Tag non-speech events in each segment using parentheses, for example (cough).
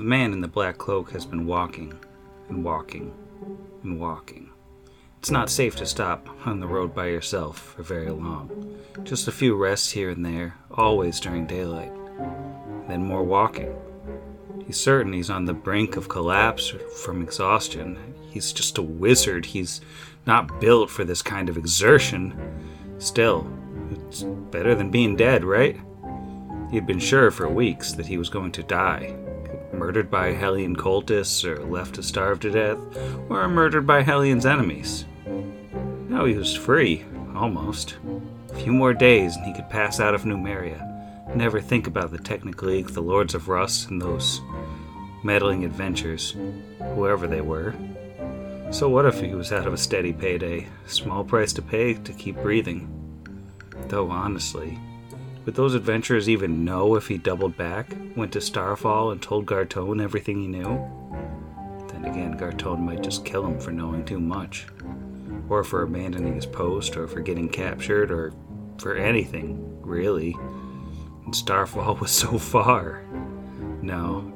The man in the black cloak has been walking and walking and walking. It's not safe to stop on the road by yourself for very long. Just a few rests here and there, always during daylight. Then more walking. He's certain he's on the brink of collapse from exhaustion. He's just a wizard. He's not built for this kind of exertion. Still, it's better than being dead, right? He had been sure for weeks that he was going to die. Murdered by Hellion cultists, or left to starve to death, or murdered by Hellion's enemies. Now he was free, almost. A few more days and he could pass out of Numeria. Never think about the Technic League, the Lords of Rust, and those meddling adventures, whoever they were. So what if he was out of a steady payday? Small price to pay to keep breathing. Though honestly, would those adventurers even know if he doubled back, went to Starfall, and told Gartone everything he knew? Then again, Gartone might just kill him for knowing too much. Or for abandoning his post, or for getting captured, or for anything, really. And Starfall (laughs) was so far. No.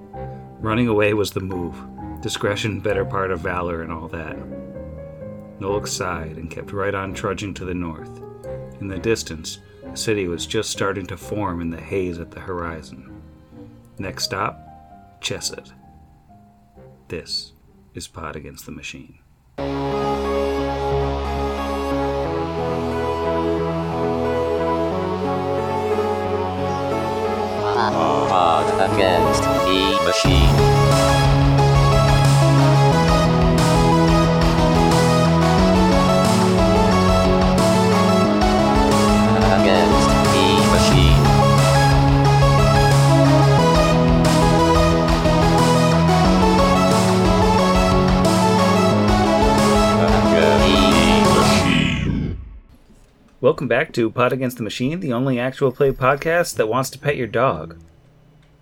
Running away was the move. Discretion, better part of valor, and all that. Nolix sighed and kept right on trudging to the north. In the distance, the city was just starting to form in the haze at the horizon. Next stop, Chesed. This is Pod Against the Machine. Pod against the machine. Welcome back to Pod Against the Machine, the only actual play podcast that wants to pet your dog.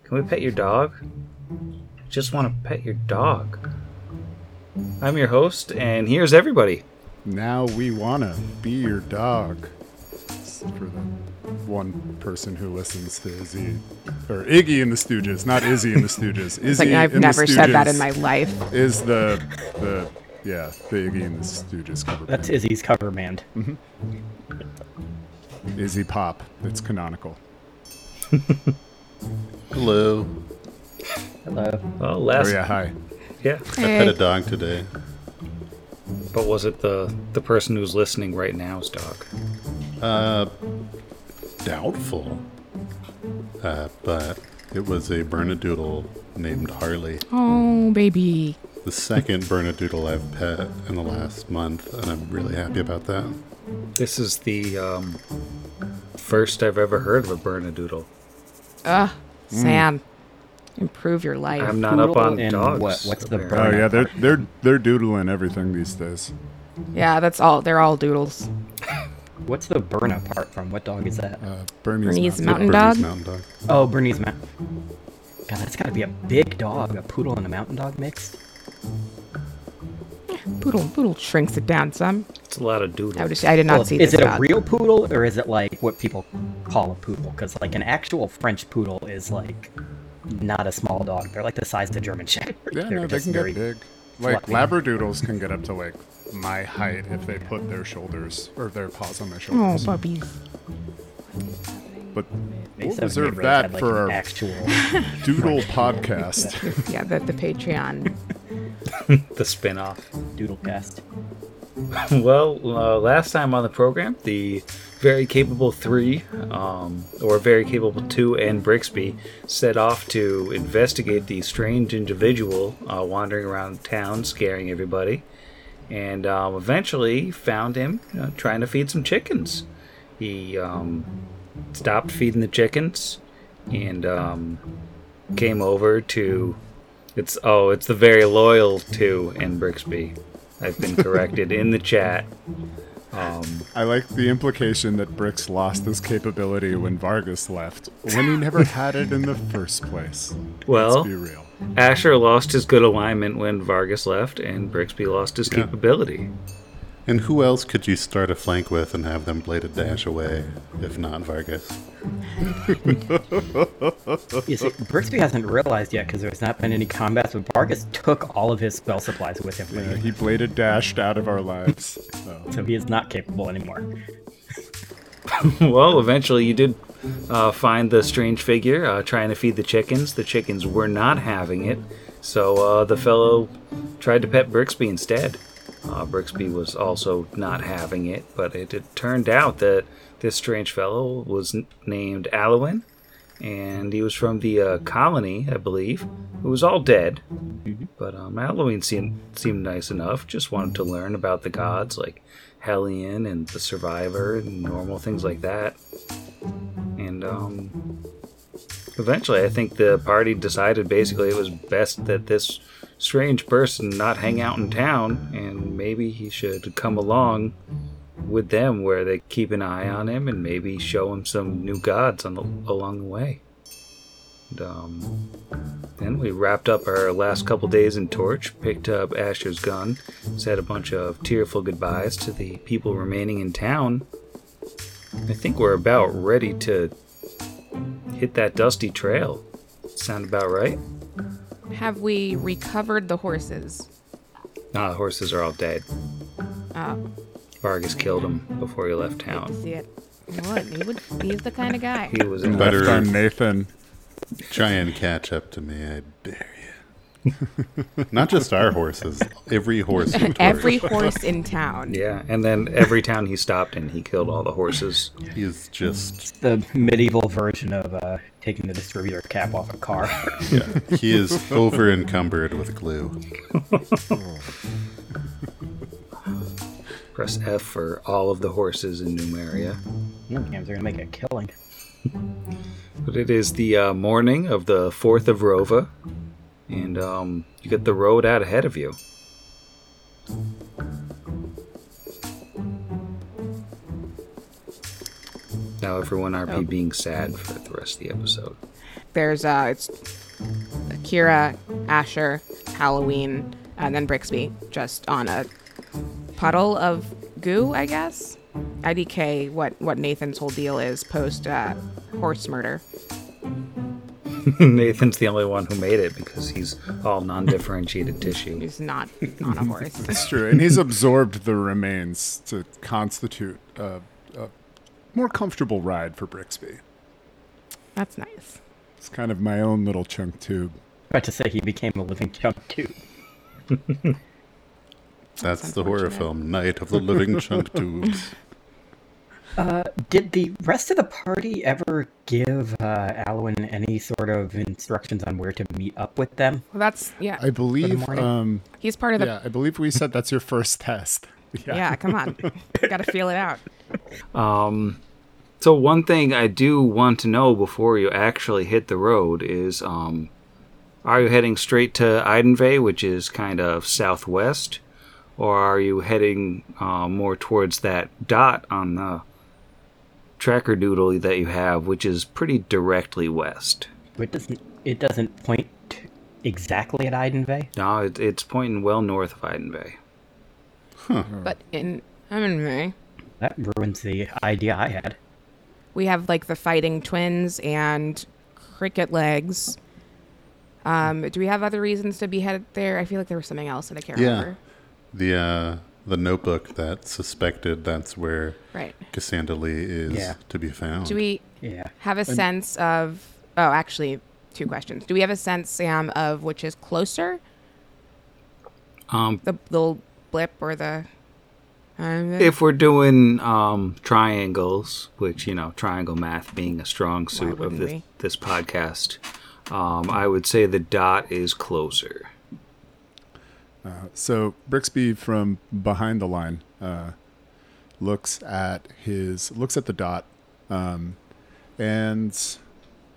Can we pet your dog? I Just want to pet your dog. I'm your host, and here's everybody. Now we wanna be your dog. For the one person who listens to Izzy or Iggy and the Stooges, not Izzy and the (laughs) Stooges. Izzy like I've and the never said that in my life. Is the the yeah the Iggy and the Stooges cover That's band. Izzy's cover band. Mm-hmm. Izzy Pop. It's canonical. Hello. Hello. Well, Oh last yeah, hi. yeah. I pet a dog today. But was it the the person who's listening right now's dog? Uh, doubtful. Uh, but it was a Bernedoodle named Harley. Oh, baby. The second Bernedoodle I've pet in the last month, and I'm really happy about that. This is the um, first I've ever heard of a Bernedoodle. Ugh, Sam. Improve your life. I'm not up on And dogs. what- what's the apparently. Oh yeah, they're they're they're doodling everything these days. yeah, that's all. They're all doodles. (laughs) What's the burn apart from? What dog is that? Uh, Bernie's, Bernie's Mountain- Mountain Bernese dog? Mountain Dog. Oh, Bernese Mountain. God, that's got to be a big dog. A poodle and a mountain dog mix. Poodle, poodle shrinks it down some. It's a lot of doodles. I, would, I did not Well, see is this it a dog. real poodle or is it like what people call a poodle? Because like an actual French poodle is like not a small dog. They're like the size of the German (laughs) Shepherd. Yeah, They're no, they can very- get big. Like fluffy. labradoodles can get up to like my height if they put their shoulders or their paws on my shoulders. Oh, shoulders. puppies. but They we'll reserve that had, like, for an our actual. (laughs) doodle podcast. Yeah, the, the Patreon. (laughs) (laughs) the spin-off. Doodle cast. (laughs) Well, uh, last time on the program, the very capable three, um, or very capable two, and Brixby set off to investigate the strange individual uh, wandering around town, scaring everybody, and um, eventually found him you know, trying to feed some chickens. He um, stopped feeding the chickens and um, came over to. It's oh, it's the very loyal two and Brixby. I've been corrected in the chat. Um, I like the implication that Brix lost his capability when Vargas left, when he never had it in the first place. well, Let's be real. Asher lost his good alignment when Vargas left, and Brixby lost his Yeah. capability. And who else could you start a flank with and have them bladed dash away, if not Vargas? (laughs) You see, Brixby hasn't realized yet because there's not been any combats, but Vargas took all of his spell supplies with him, Yeah, he bladed dashed out of our lives. So. so he is not capable anymore. (laughs) well, eventually you did uh, find the strange figure uh, trying to feed the chickens. The chickens were not having it, so uh, the fellow tried to pet Brixby instead. Uh, Brixby was also not having it, but it, it turned out that this strange fellow was n- named Alwyn, and he was from the uh, colony, I believe. It was all dead, but um, Alwyn seemed seemed nice enough. Just wanted to learn about the gods, like Hellion and the Survivor, and normal things like that. And um, eventually, I think the party decided basically it was best that this strange person not hang out in town, and maybe he should come along with them where they keep an eye on him and maybe show him some new gods on the, along the way. And, um, then we wrapped up our last couple days in Torch, picked up Asher's gun, said a bunch of tearful goodbyes to the people remaining in town. I think we're about ready to hit that dusty trail. Sound about right? Have we recovered the horses? Nah, the horses are all dead. Oh, Vargas killed them before he left town. see it. You know what? He would, he's the kind of guy. He was in Better- Left on Nathan. Try and catch up to me, I dare you. Not just our horses, every horse. in Every horse in town. Yeah, and then every town he stopped in, he killed all the horses. He's just, The medieval version of uh, taking the distributor cap off a car. yeah, he is over encumbered with glue. Press F for all of the horses in Numeria. Games are gonna make a killing. But it is the uh, morning of the 4th of Rova, and um, you get the road out ahead of you. Now, everyone RP Oh. being sad for the rest of the episode. There's uh, it's Akira, Asher, Halloween, and then Brixby just on a puddle of goo, I guess. IDK, what what Nathan's whole deal is post uh, horse murder. (laughs) Nathan's the only one who made it because he's all non differentiated tissue. He's not on a horse. (laughs) That's true, and he's absorbed the remains to constitute a, a more comfortable ride for Brixby. That's nice. It's kind of my own little chunk tube. About to say he became a living chunk too. (laughs) That's the horror film, Night of the Living Chunk Tubes. Did the rest of the party ever give uh, Alwyn any sort of instructions on where to meet up with them? Well, that's yeah. I believe. Um, He's part of the. yeah, I believe we said that's your first test. (laughs) Yeah, come on. Got to feel it out. (laughs) So one thing I do want to know before you actually hit the road is, um, are you heading straight to Iadenveigh, which is kind of southwest, or are you heading uh, more towards that dot on the tracker doodle that you have, which is pretty directly west? It doesn't. It doesn't point exactly at Iadenveigh. No, it, it's pointing well north of Iadenveigh. But in I'm in May. That ruins the idea I had. We have like the fighting twins and cricket legs. Um, do we have other reasons to be headed there? I feel like there was something else that I can't Yeah. remember. The uh, the notebook that suspected that's where Right. Cassandra Lee is Yeah. to be found. Do we Yeah. have a sense of? Oh, actually, two questions. Do we have a sense, Sam, of which is closer, Um, the little blip or the? Um, if we're doing um, triangles, which you know, triangle math being a strong suit of this, we? this podcast, um, I would say the dot is closer. So Brixby from behind the line uh, looks at his looks at the dot, um, and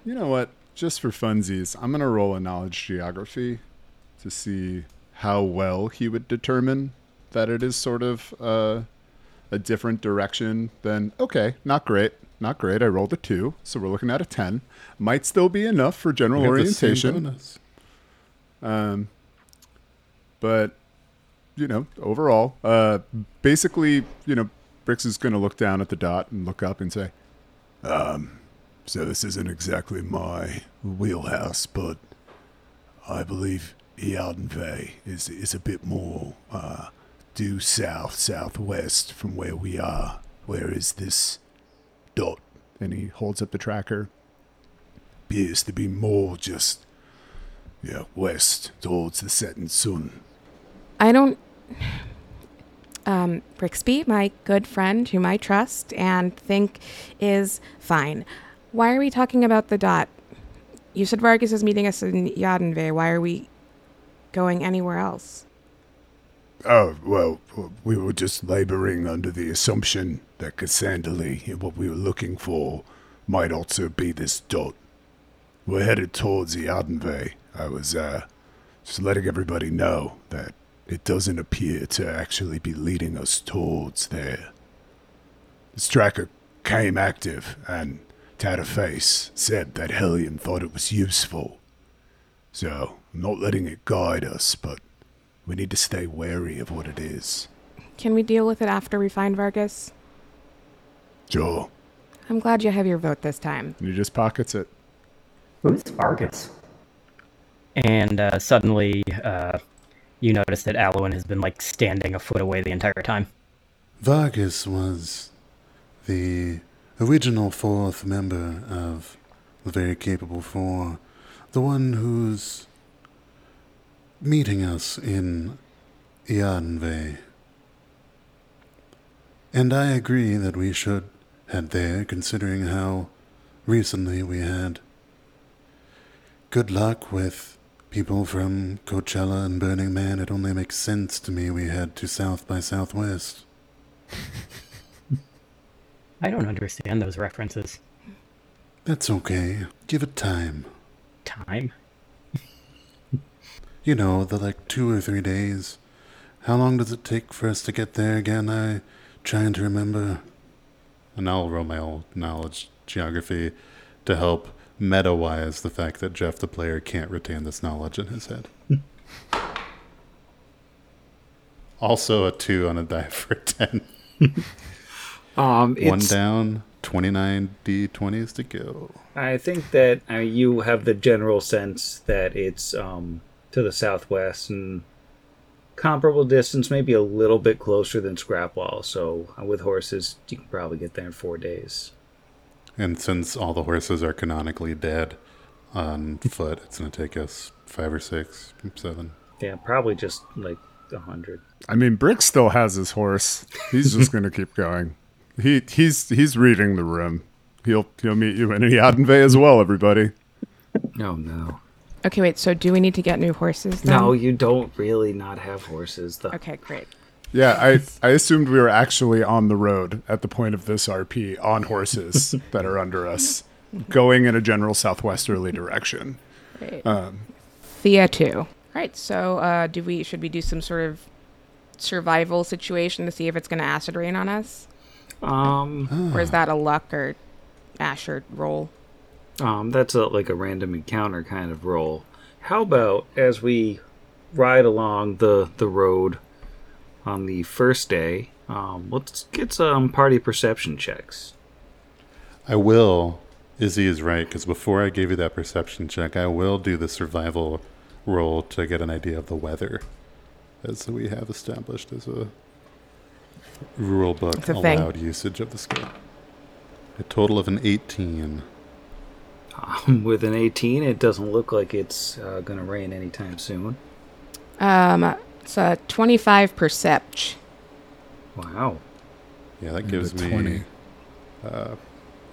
you know what? Just for funsies, I'm gonna roll a knowledge geography to see how well he would determine that it is sort of uh, a different direction than okay, not great, not great. I rolled a two, so we're looking at a ten. Might still be enough for general We have the same orientation. Um, but you know, overall, uh, basically, you know, Brix is going to look down at the dot and look up and say, Um, so this isn't exactly my wheelhouse, but I believe Iadenveigh is is a bit more uh, due south southwest from where we are. Where is this dot? and he holds up the tracker. Appears to be more just yeah west towards the setting sun. I don't. Um, Brixby, my good friend, whom I trust and think is fine. Why are we talking about the dot? You said Vargas is meeting us in Iadenveigh. Why are we going anywhere else? Oh, well, we were just laboring under the assumption that Cassandra, what we were looking for, might also be this dot. We're headed towards the Iadenveigh. I was, uh, just letting everybody know that it doesn't appear to actually be leading us towards there. This tracker came active, and Tatterface said that Hellion thought it was useful. So, I'm not letting it guide us, but we need to stay wary of what it is. Can we deal with it after we find Vargas? Sure. I'm glad you have your vote this time. And he just pockets it. Who's Vargas? And uh, suddenly, uh, you notice that Alwyn has been like standing a foot away the entire time. Vargas was the original fourth member of the very capable four, the one who's meeting us in Ianve. And I agree that we should head there, considering how recently we had good luck with people from Coachella and Burning Man. It only makes sense to me we head to South by Southwest. (laughs) I don't understand those references. That's okay. Give it time. Time? (laughs) You know, the like two or three days. How long does it take for us to get there again? I trying to remember. And I'll roll my old knowledge geography to help meta-wise the fact that Jeff the player can't retain this knowledge in his head. (laughs) also a two on a die for a ten. (laughs) Um, One down, twenty-nine d20s to go. I think that uh, you have the general sense that it's um, to the southwest and comparable distance, maybe a little bit closer than Scrapwall. So uh, with horses, you can probably get there in four days. And since all the horses are canonically dead on foot, it's going to take us five or six, seven. Yeah, probably just like a hundred. I mean, Brick still has his horse. He's just going to keep going. He he's he's reading the room. He'll he'll meet you in Iadenveigh as well, everybody. Oh no. Okay, wait. So do we need to get new horses? Then? No, you don't really not have horses. The, Okay, great. Yeah, I I assumed we were actually on the road at the point of this RP on horses (laughs) that are under us, going in a general southwesterly direction. Great. Um, Thea too. Right. So, uh, do we should we do some sort of survival situation to see if it's going to acid rain on us, um, or is that a luck or Asher roll? um, that's a, like a random encounter kind of roll. How about as we ride along the the road on the first day, um, let's get some party perception checks. I will. Izzy is right because before I gave you that perception check, I will do the survival roll to get an idea of the weather, as we have established as a rule book It's a thing. allowed usage of the skill. A total of an 18. Um, with an 18, it doesn't look like it's uh, going to rain anytime soon. Um, it's a twenty-five percept. Wow. Yeah, that And gives me 20. uh,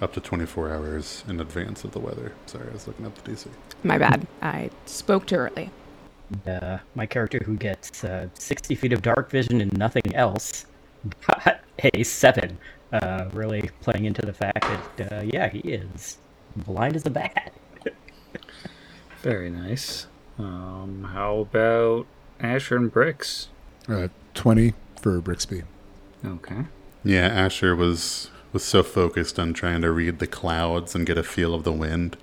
up to 24 hours in advance of the weather. Sorry, I was looking up the DC. My bad. I spoke too early. Uh, my character who gets uh, 60 feet of dark vision and nothing else got a 7. Uh, really playing into the fact that, uh, yeah, he is blind as a bat. (laughs) Very nice. Um, how about Asher and Bricks? uh, Twenty for Brixby. Okay. Yeah, Asher was was so focused on trying to read the clouds and get a feel of the wind,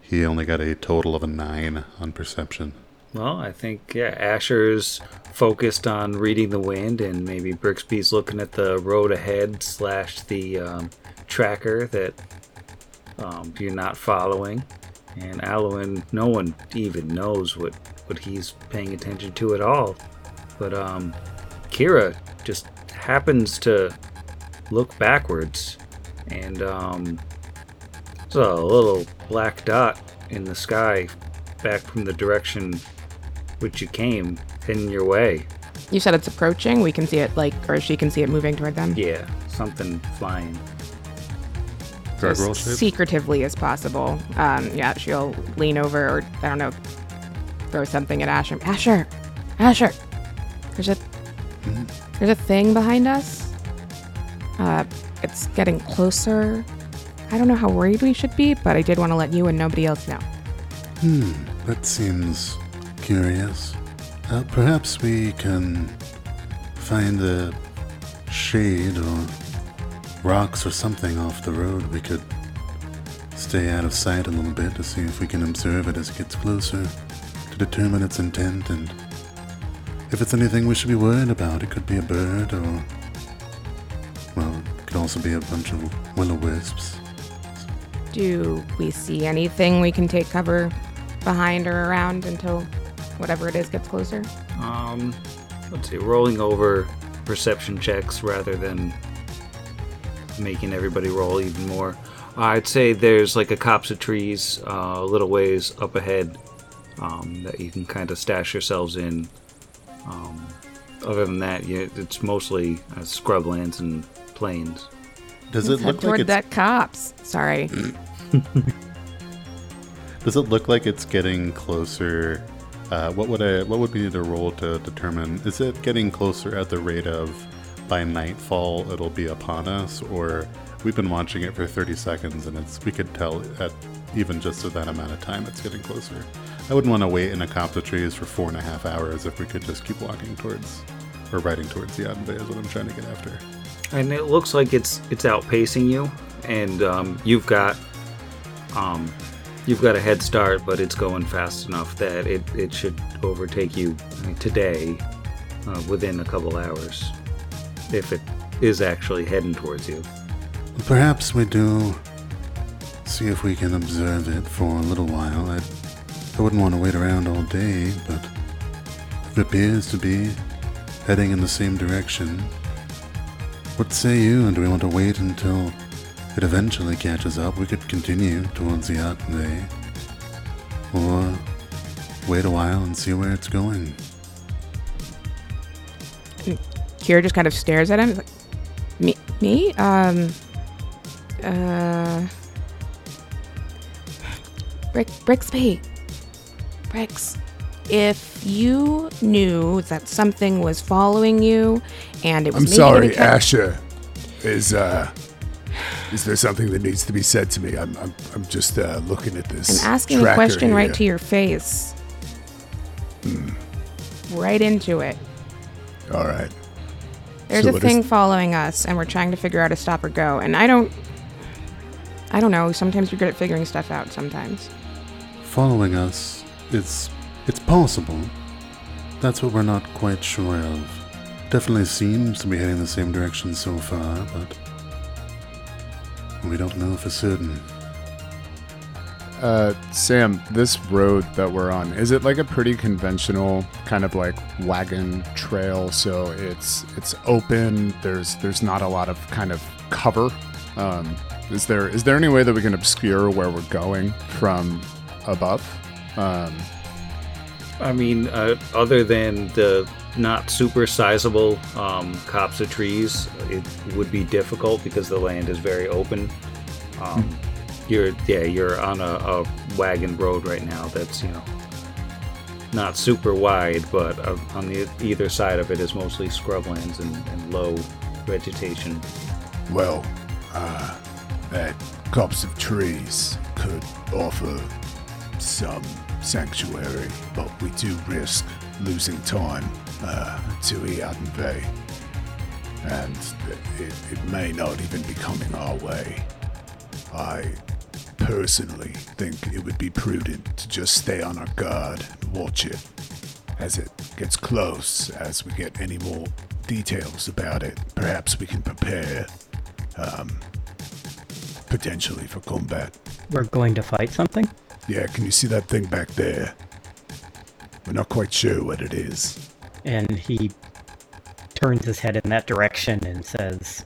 he only got a total of a nine on perception. Well, I think yeah, Asher's focused on reading the wind, and maybe Brixby's looking at the road ahead slash the um, tracker that um, you're not following. And Alwyn, no one even knows what what he's paying attention to at all. But um, Kira just happens to look backwards, and um, there's a little black dot in the sky back from the direction which you came, heading your way. You said it's approaching. We can see it, like, or she can see it moving toward them. Yeah, something flying. Gargoyle as shape? secretively as possible. Um, yeah, she'll lean over, or I don't know, throw something at Asher. Asher, Asher, there's a there's a thing behind us. Uh, it's getting closer. I don't know how worried we should be, but I did want to let you and nobody else know. Hmm, that seems curious. Uh, perhaps we can find a shade or rocks or something off the road. We could stay out of sight a little bit to see if we can observe it as it gets closer to determine its intent and if it's anything we should be worried about. It could be a bird or, well, it could also be a bunch of will o wisps. Do we see anything we can take cover behind or around until whatever it is gets closer? Um, let's see, rolling over perception checks rather than making everybody roll even more. I'd say there's like a copse of trees uh, a little ways up ahead um, that you can kind of stash yourselves in. Um, other than that, yeah, it's mostly uh, scrublands and plains. Does it look toward like it's that cops. Sorry. (clears throat) Does it look like it's getting closer? Uh, what would I? What would be the roll to determine? Is it getting closer at the rate of by nightfall it'll be upon us, or we've been watching it for 30 seconds and it's we could tell at even just at that amount of time it's getting closer. I wouldn't want to wait in a copse of trees for four and a half hours if we could just keep walking towards or riding towards the Iadenveigh is what I'm trying to get after. and it looks like it's it's outpacing you and um, you've got um, you've got a head start but it's going fast enough that it, it should overtake you today uh, within a couple hours if it is actually heading towards you Perhaps we do see if we can observe it for a little while. I, I wouldn't want to wait around all day, but if it appears to be heading in the same direction, what say you? And do we want to wait until it eventually catches up? We could continue towards the Atme, or wait a while and see where it's going. Kira just kind of stares at him. He's like, me? Me? Um. Uh. Brick, Brixby. Brix. If you knew that something was following you and it was I'm sorry, gonna catch- Asher. Is uh, is there something that needs to be said to me? I'm I'm, I'm just uh, looking at this. I'm asking a tracker question right to your face. Hmm. Right into it. All right. There's So a what is- thing following us, and we're trying to figure out a stop or go. And I don't. I don't know. Sometimes we're good at figuring stuff out. Sometimes. following us. It's it's possible. That's what we're not quite sure of. Definitely seems to be heading the same direction so far, but we don't know for certain. Uh, Sam, this road that we're on, is it like a pretty conventional kind of like wagon trail? So it's it's open. There's there's not a lot of kind of cover. Um, is there is there any way that we can obscure where we're going from above? Um, i mean uh, other than the not super sizable um, copse of trees it would be difficult because the land is very open. Um, you're yeah you're on a, a wagon road right now that's you know not super wide but uh, on the either side of it is mostly scrublands and, and low vegetation. Well, uh, that copse of trees could offer some sanctuary, but we do risk losing time uh, to Iadenveigh. And it, it may not even be coming our way. I personally think it would be prudent to just stay on our guard and watch it. as it gets close, as we get any more details about it, perhaps we can prepare um, potentially for combat. We're going to fight something? Yeah, can you see that thing back there? We're not quite sure what it is. And he turns his head in that direction and says,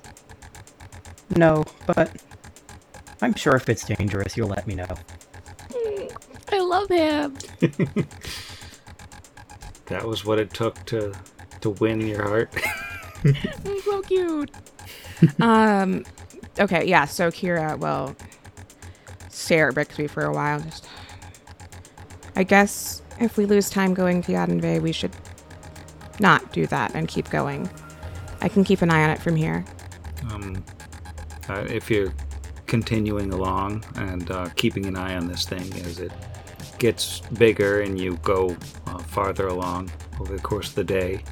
No, but I'm sure if it's dangerous, you'll let me know. I love him. (laughs) That was what it took to to win your heart. (laughs) He's so cute. um, okay, yeah. So Kira will stare at Brixby for a while. Just, I guess if we lose time going to Iadenveigh, we should not do that and keep going. I can keep an eye on it from here. um, uh, if you're continuing along and uh, keeping an eye on this thing as it gets bigger and you go uh, farther along over the course of the day,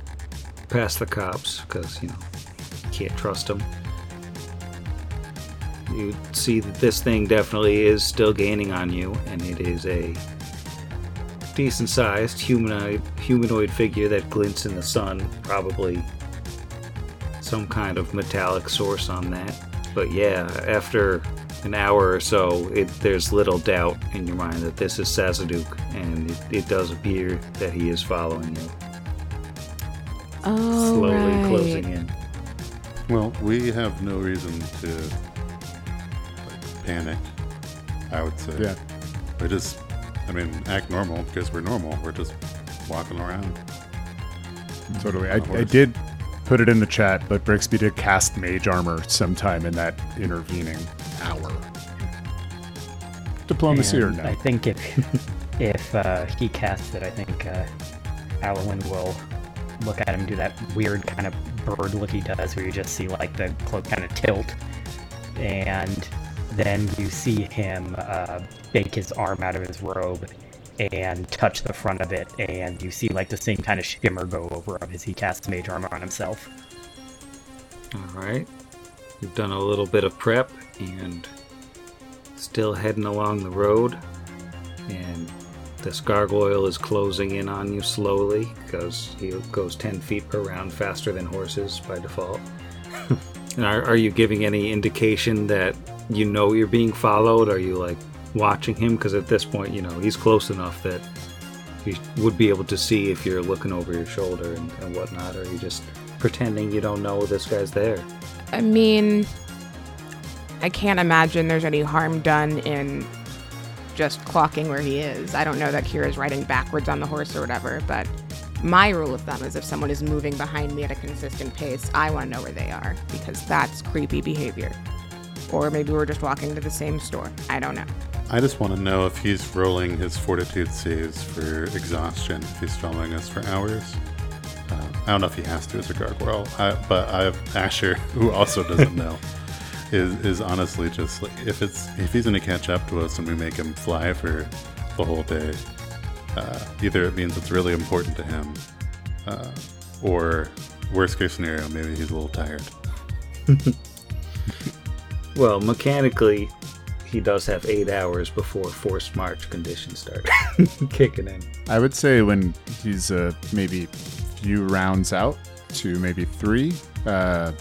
past the cops, because you know you can't trust them. You see that this thing definitely is still gaining on you, and it is a decent-sized humanoid humanoid figure that glints in the sun, probably some kind of metallic source on that. But yeah, after an hour or so, it, there's little doubt in your mind that this is Sazaduk, and it, it does appear that he is following you, Oh, slowly right. closing in. Well, we have no reason to like, panic. I would say. Yeah. We just, I mean, act normal because we're normal. We're just walking around. Totally. I, On a I horse. did put it in the chat, but Brixby did cast mage armor sometime in that intervening hour. Diplomacy or no? I think if (laughs) if uh, he casts it, I think uh, Alwyn will look at him do that weird kind of bird look he does, where you just see like the cloak kind of tilt, and then you see him uh, bake his arm out of his robe and touch the front of it, and you see like the same kind of shimmer go over him as he casts mage armor on himself. All right, you've done a little bit of prep and still heading along the road, and this gargoyle is closing in on you slowly because he goes 10 feet per round faster than horses by default. (laughs) and are, are you giving any indication that you know you're being followed? Are you like watching him? Because at this point, you know, he's close enough that you would be able to see if you're looking over your shoulder and, and whatnot, or you just pretending you don't know this guy's there? I mean, I can't imagine there's any harm done in just clocking where he is. I don't know that Kira's riding backwards on the horse or whatever, but my rule of thumb is if someone is moving behind me at a consistent pace, I want to know where they are because that's creepy behavior. Or maybe we're just walking to the same store. I don't know. I just want to know if he's rolling his fortitude saves for exhaustion, if he's following us for hours. Uh, I don't know if he has to as a gargoyle, I, but I have Asher, (laughs) who also doesn't know, (laughs) is is honestly just like if it's if he's going to catch up to us and we make him fly for the whole day, uh, either it means it's really important to him, uh, or worst case scenario, maybe he's a little tired. (laughs) Well, mechanically, he does have eight hours before forced march conditions start (laughs) kicking in. I would say when he's uh, maybe few rounds out to maybe three, uh,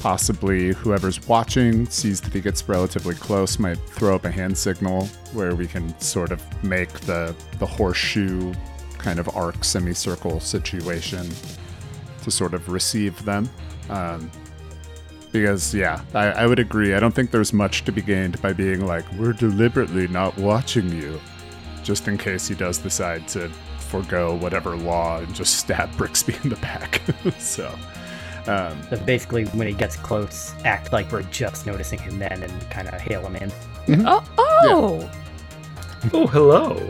possibly whoever's watching sees that he gets relatively close, might throw up a hand signal where we can sort of make the the horseshoe kind of arc semicircle situation to sort of receive them. Um, because yeah, I, I would agree. I don't think there's much to be gained by being like we're deliberately not watching you, just in case he does decide to forego whatever law and just stab (laughs) Brixby in the back. (laughs) so, um, So basically, when he gets close, act like we're just noticing him then and kind of hail him in. Oh, oh! Oh, hello.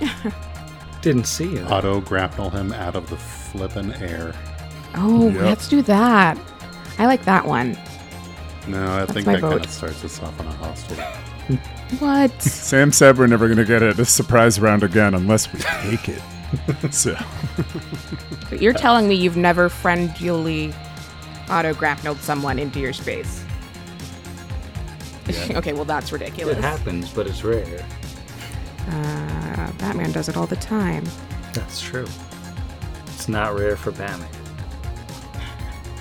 (laughs) Didn't see you. Auto grapple him out of the flippin' air. Oh, Yep. let's do that. I like that one. No, I think my that kind vote. of starts us off on a hostel. (laughs) What? (laughs) Sam said we're never going to get it a surprise round again unless we take it. (laughs) so, But You're telling me you've never friendly auto grappled someone into your space. okay, well that's ridiculous. It happens, but it's rare. Uh, Batman does it all the time. That's true. It's not rare for Batman.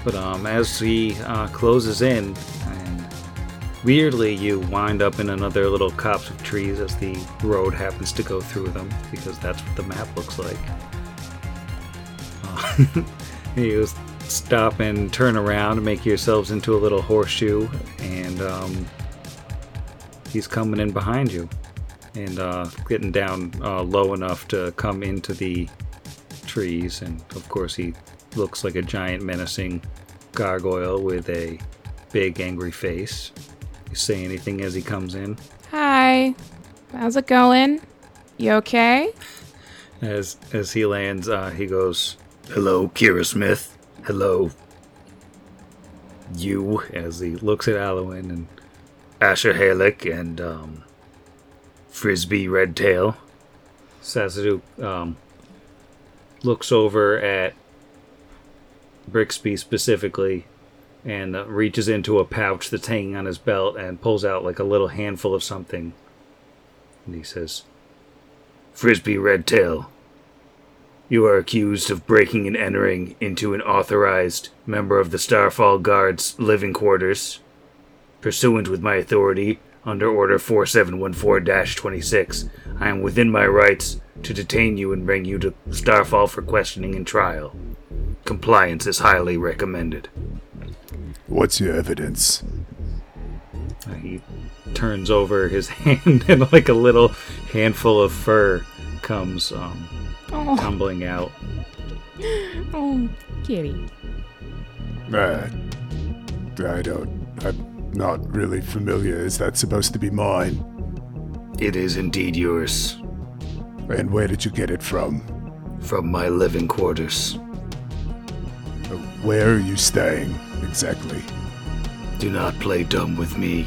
But um, as he uh, closes in, and weirdly, you wind up in another little copse of trees as the road happens to go through them, because that's what the map looks like. Uh, (laughs) you stop and turn around and make yourselves into a little horseshoe, and um, he's coming in behind you and uh, getting down uh, low enough to come into the trees. And of course, he looks like a giant, menacing gargoyle with a big, angry face. You say anything as he comes in? Hi. How's it going? You okay? As as he lands, uh, he goes, "Hello, Kira Smith. Hello, you." As he looks at Alwyn and Asher Halick and um, Frisbee Redtail. Sazadu um, looks over at Brixby specifically and uh, reaches into a pouch that's hanging on his belt and pulls out like a little handful of something. And he says, Frisbee Redtail, you are accused of breaking and entering into an authorized member of the Starfall Guard's living quarters. Pursuant with my authority under Order 4714 26, I am within my rights to detain you and bring you to Starfall for questioning and trial. Compliance is highly recommended. What's your evidence? He turns over his (laughs) hand, and like a little handful of fur comes um, Oh, tumbling out. oh, kitty. Uh, I don't. I'm not really familiar. Is that supposed to be mine? It is indeed yours, And where did you get it from? from my living quarters. Uh, Where are you staying exactly? Do not play dumb with me.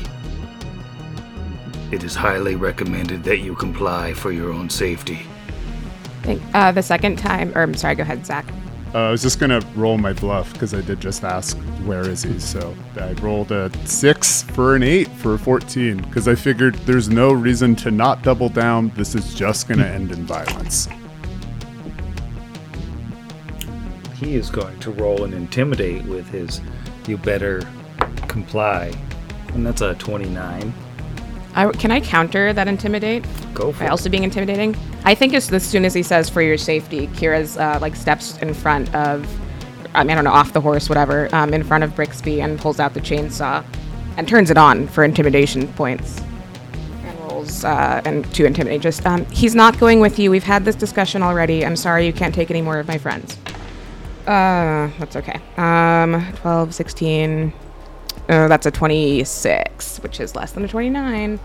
It is highly recommended that you comply for your own safety. Think, uh, the second time, or I'm sorry, go ahead, Zach. Uh, I was just gonna roll my bluff because I did just ask where is he. So I rolled a six for an eight for a fourteen because I figured there's no reason to not double down. This is just gonna end in violence. He is going to roll and intimidate with his you better comply. And that's a 29. I, can I counter that intimidate Go for by it. also being intimidating? I think as, as soon as he says for your safety, Kira's uh, like steps in front of, I mean, I don't know, off the horse, whatever, um, in front of Brixby and pulls out the chainsaw and turns it on for intimidation points. And rolls uh, and to intimidate. Just, um, he's not going with you. We've had this discussion already. I'm sorry you can't take any more of my friends. Uh, that's okay. Um, 12, 16. Uh, that's a 26, which is less than a 29.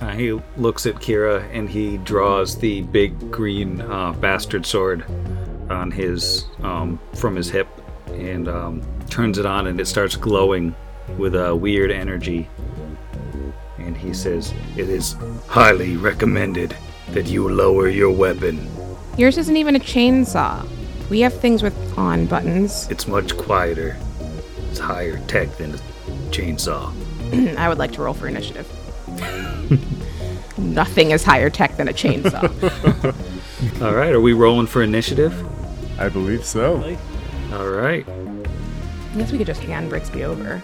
Uh, he looks at Kira and he draws the big green uh, bastard sword on his um, from his hip and um, turns it on and it starts glowing with a weird energy. And he says, "It is highly recommended that you lower your weapon. Yours isn't even a chainsaw. We have things with on buttons. It's much quieter. It's higher tech than a chainsaw." (clears throat) I would like to roll for initiative. (laughs) Nothing is higher tech than a chainsaw. (laughs) All right, are we rolling for initiative? I believe so. All right, I guess we could just hand Brixby over.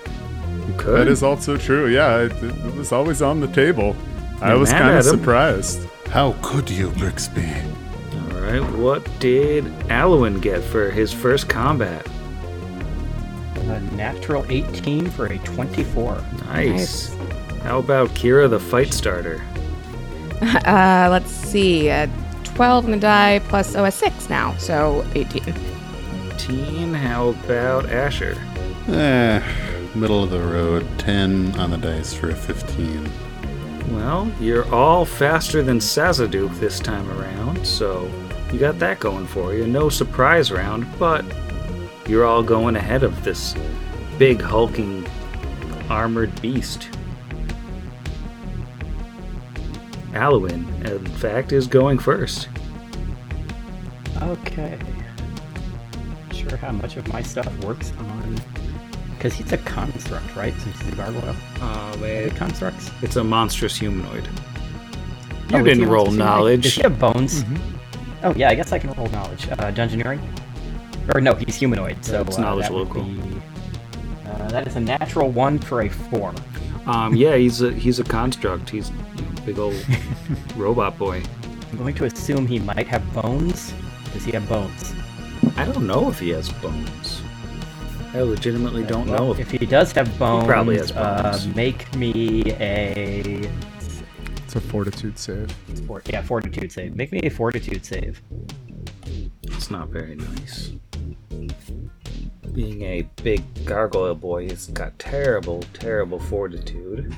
you could. That is also true. Yeah, it, it was always on the table. I You're was kind of surprised. How could you, Brixby? All right, what did Alwyn get for his first combat? A natural 18 for a 24. Nice. How about Kira the fight starter? (laughs) Uh, let's see. Uh, 12 on the die plus, oh, a 6 now, so 18. 18. How about Asher? Eh, middle of the road. 10 on the dice for a 15. Well, you're all faster than Sazaduk this time around, so you got that going for you. No surprise round, but you're all going ahead of this big hulking armored beast. Alwyn, in fact, is going first. Okay. Not Sure, how much of my stuff works on. Because he's a construct, right? Since he's a gargoyle. Um, wait. they constructs? It's a monstrous humanoid. Oh, You is he didn't roll knowledge. Does he have bones? Oh yeah, I guess I can roll knowledge. Uh, dungeoneering. Or no, he's humanoid, so That's uh, knowledge that would local. be- uh, that is a natural one for a four. Um, yeah, he's a he's a construct. He's you know, big old (laughs) robot boy. I'm going to assume he might have bones. Does he have bones? I don't know if he has bones. I legitimately don't Well, know if, if he does have bones. probably has Uh, bones. make me a It's a fortitude save. for, yeah fortitude save. Make me a fortitude save. it's not very nice. Being a big gargoyle boy, he's got terrible, terrible fortitude.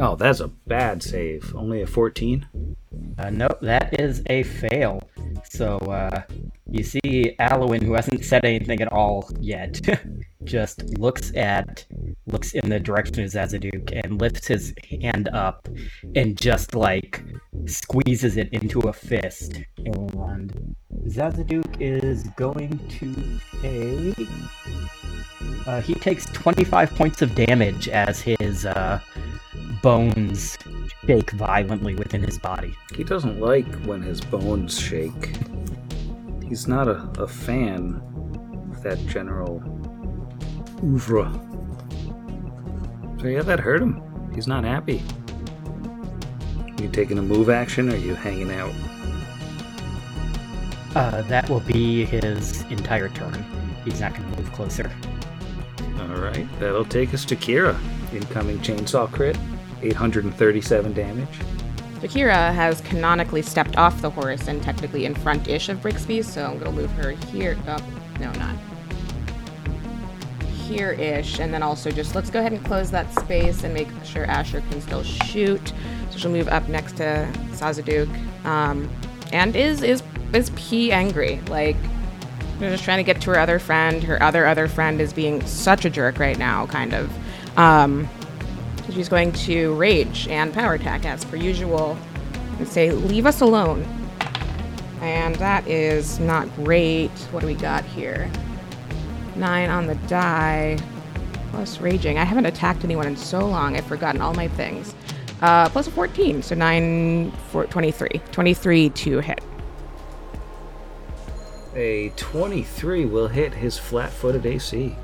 Oh, that's a bad save. Only a 14? Uh, nope, that is a fail. So uh, you see Alwyn, who hasn't said anything at all yet, (laughs) just looks at looks in the direction of Zazaduk and lifts his hand up and just like squeezes it into a fist. And Zazaduk is going to take. Uh, he takes 25 points of damage as his uh, bones shake violently within his body. He doesn't like when his bones shake. He's not a, a fan of that general oeuvre. So yeah, that hurt him. He's not happy. You taking a move action or are you hanging out? Uh, that will be his entire turn. He's not going to move closer. Alright, that'll take us to Kira. Incoming chainsaw crit, 837 damage. Akira has canonically stepped off the horse and technically in front-ish of Brixby, so I'm gonna move her here. Oh, no, not here-ish, and then also just let's go ahead and close that space and make sure Asher can still shoot. She'll move up next to Sazaduk, um, and is is is P angry? Like they're just trying to get to her other friend. Her other other friend is being such a jerk right now, kind of. Um, she's going to rage and power attack as per usual and say, Leave us alone. And that is not great. What do we got here? Nine on the die. Plus raging. I haven't attacked anyone in so long, I've forgotten all my things. Uh, plus a 14, so 9, four, 23. 23 to hit. A 23 will hit his flat footed AC.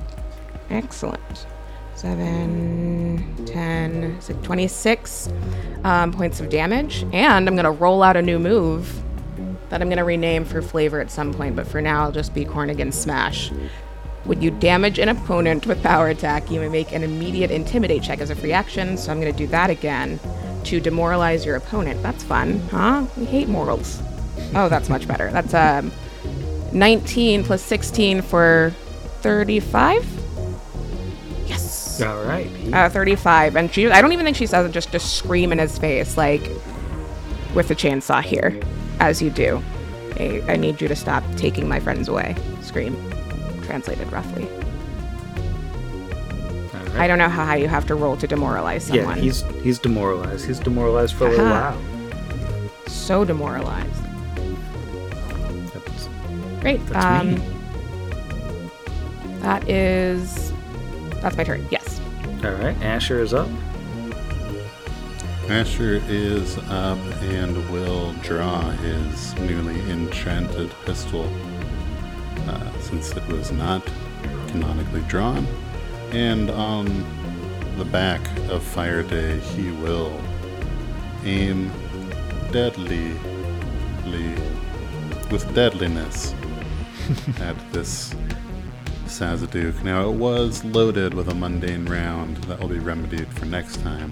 Excellent. 7, 10, so 26 um, points of damage. And I'm going to roll out a new move that I'm going to rename for flavor at some point, but for now I'll just be Cornigan Smash. When you damage an opponent with power attack, you may make an immediate intimidate check as a free action, so I'm going to do that again to demoralize your opponent. That's fun, huh? We hate morals. Oh, that's much better. That's um, 19 plus 16 for 35? Yes. Alright. Uh, 35. And she, I don't even think she says it, just, just scream in his face, like, with the chainsaw here, as you do. I, I need you to stop taking my friends away. Scream. Translated roughly. alright. I don't know how high you have to roll to demoralize someone. Yeah, he's he's demoralized. He's demoralized for a little Aha. while. so demoralized. That's, Great. that's um, me. That is. That's my turn. Yes. Alright, Asher is up. Asher is up and will draw his newly enchanted pistol uh, since it was not canonically drawn. And on the back of Fire Day, he will aim deadly, with deadliness (laughs) at this Sazaduk. Now, it was loaded with a mundane round that will be remedied for next time,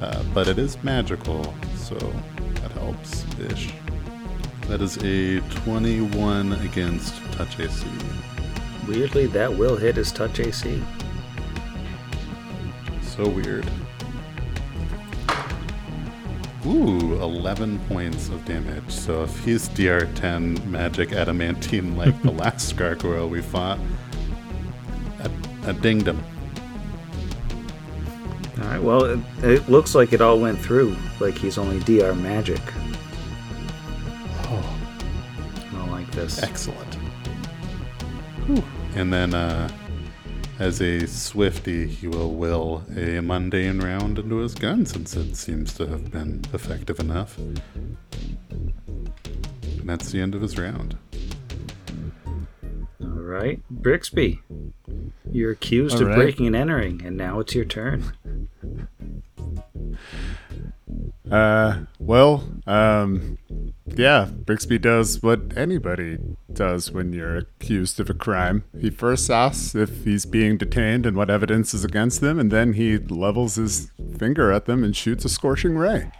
uh, but it is magical, so that helps ish. That is a 21 against touch AC. Weirdly, that will hit his touch AC. So weird. Ooh, 11 points of damage. So if he's DR10 magic adamantine like the (laughs) last gargoyle we fought, I, I dinged him. Alright, well, it, it looks like it all went through. Like he's only DR magic. Oh, I don't like this. excellent. Whew. And then, uh, as a swifty, he will will a mundane round into his gun since it seems to have been effective enough. And that's the end of his round. All right, Brixby. You're accused All of right. breaking and entering, and now it's your turn. Uh, well, um, yeah, Brixby does what anybody does when you're accused of a crime. He first asks if he's being detained and what evidence is against them, and then he levels his finger at them and shoots a scorching ray.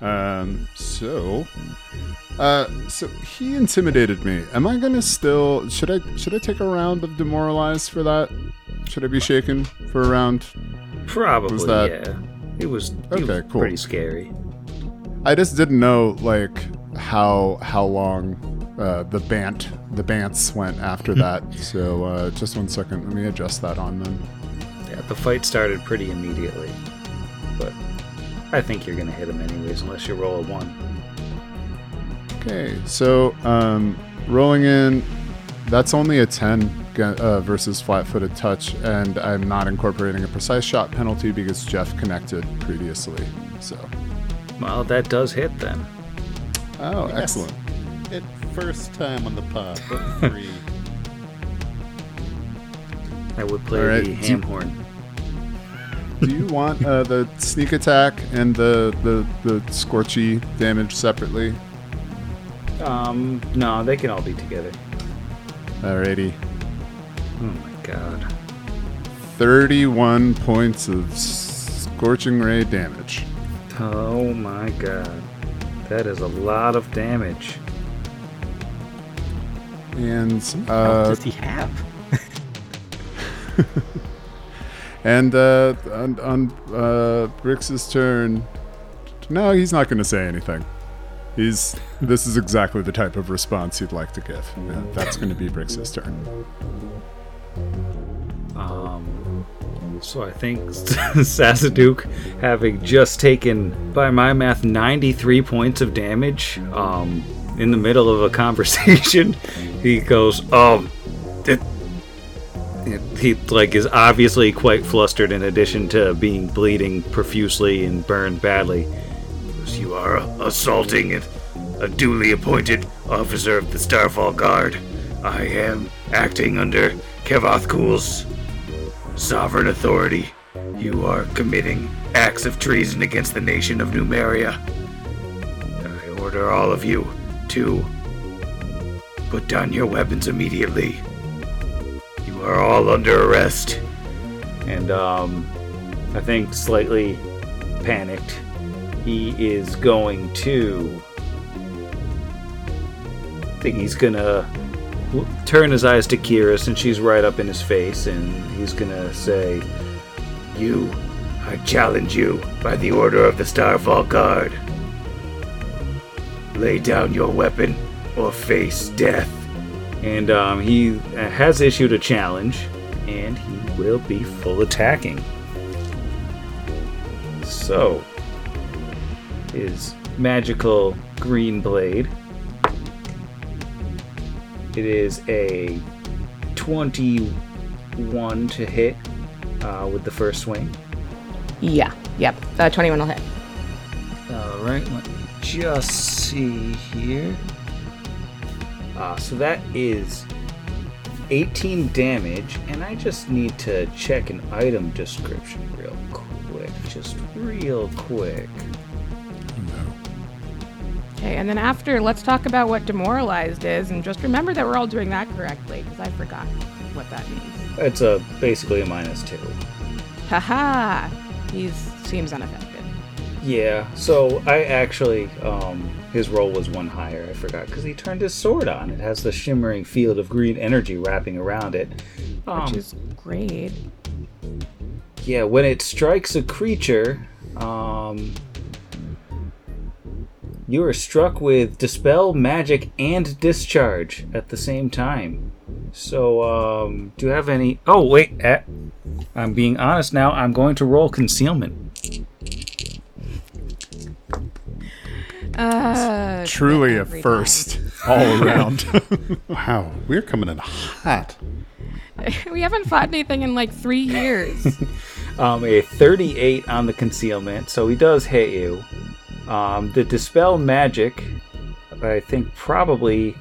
Um, so, uh, so he intimidated me. Am I gonna still? Should I? Should I take a round of demoralized for that? Should I be shaken for a round? Probably, Was that- yeah. It was, Okay, was cool. pretty scary. I just didn't know like how how long uh, the bant the bants went after that. So uh, just one second, let me adjust that on them. Yeah, the fight started pretty immediately. But I think you're going to hit him anyways, unless you roll a 1. Okay, so um, rolling in, that's only a ten uh, versus flat-footed touch, and I'm not incorporating a precise shot penalty because Jeff connected previously. So Well, that does hit then. Oh, Yes. excellent. It first time on the pod, but free. (laughs) I would play All right, the do- ham horn. Do you (laughs) want uh, the sneak attack and the the the scorchy damage separately? Um, no, they can all be together. Alrighty. Oh my god. 31 points of scorching ray damage. Oh my god. That is a lot of damage. And How uh, does he have? (laughs) and uh, on, on uh, Brix's turn, no, he's not going to say anything. He's this is exactly the type of response he'd like to give. And that's going to be Brix's turn. Um, so I think (laughs) Sassaduk, having just taken, by my math, 93 points of damage, um, in the middle of a (laughs) conversation, he goes, um, it, it- he like is obviously quite flustered. In addition to being bleeding profusely and burned badly, you are assaulting it, a duly appointed officer of the Starfall Guard. I am acting under Kevoth Kul's sovereign authority. You are committing acts of treason against the nation of Numeria. I order all of you to put down your weapons immediately. You are all under arrest. And, um, I think slightly panicked, he is going to. I think he's gonna turn his eyes to Kira since she's right up in his face, and he's gonna say, You, I challenge you by the order of the Starfall Guard. Lay down your weapon or face death. And um, he uh, has issued a challenge, and he will be full attacking. So, his magical green blade it is a 21 to hit uh, with the first swing. Yeah. Yep. Uh, 21 will hit. All right, let me just see here. Uh, so that is 18 damage, and I just need to check an item description real quick. Just real quick. Okay, and then after, let's talk about what demoralized is, and just remember that we're all doing that correctly, because I forgot what that means. It's a basically a minus two. Haha! He seems unaffected. Yeah, so I actually, um, his roll was one higher. I forgot because he turned his sword on. It has the shimmering field of green energy wrapping around it. Um, Which is great. yeah, when it strikes a creature, um, you are struck with dispel, magic, and discharge at the same time. So, um, do you have any? Oh, wait. eh, I'm being honest now. I'm going to roll concealment. Uh, Truly a first (laughs) all around. (laughs) Wow, we're coming in hot. we haven't fought anything in like three years. (laughs) um, a 38 on the concealment, so he does hit you. Um, the dispel magic I think probably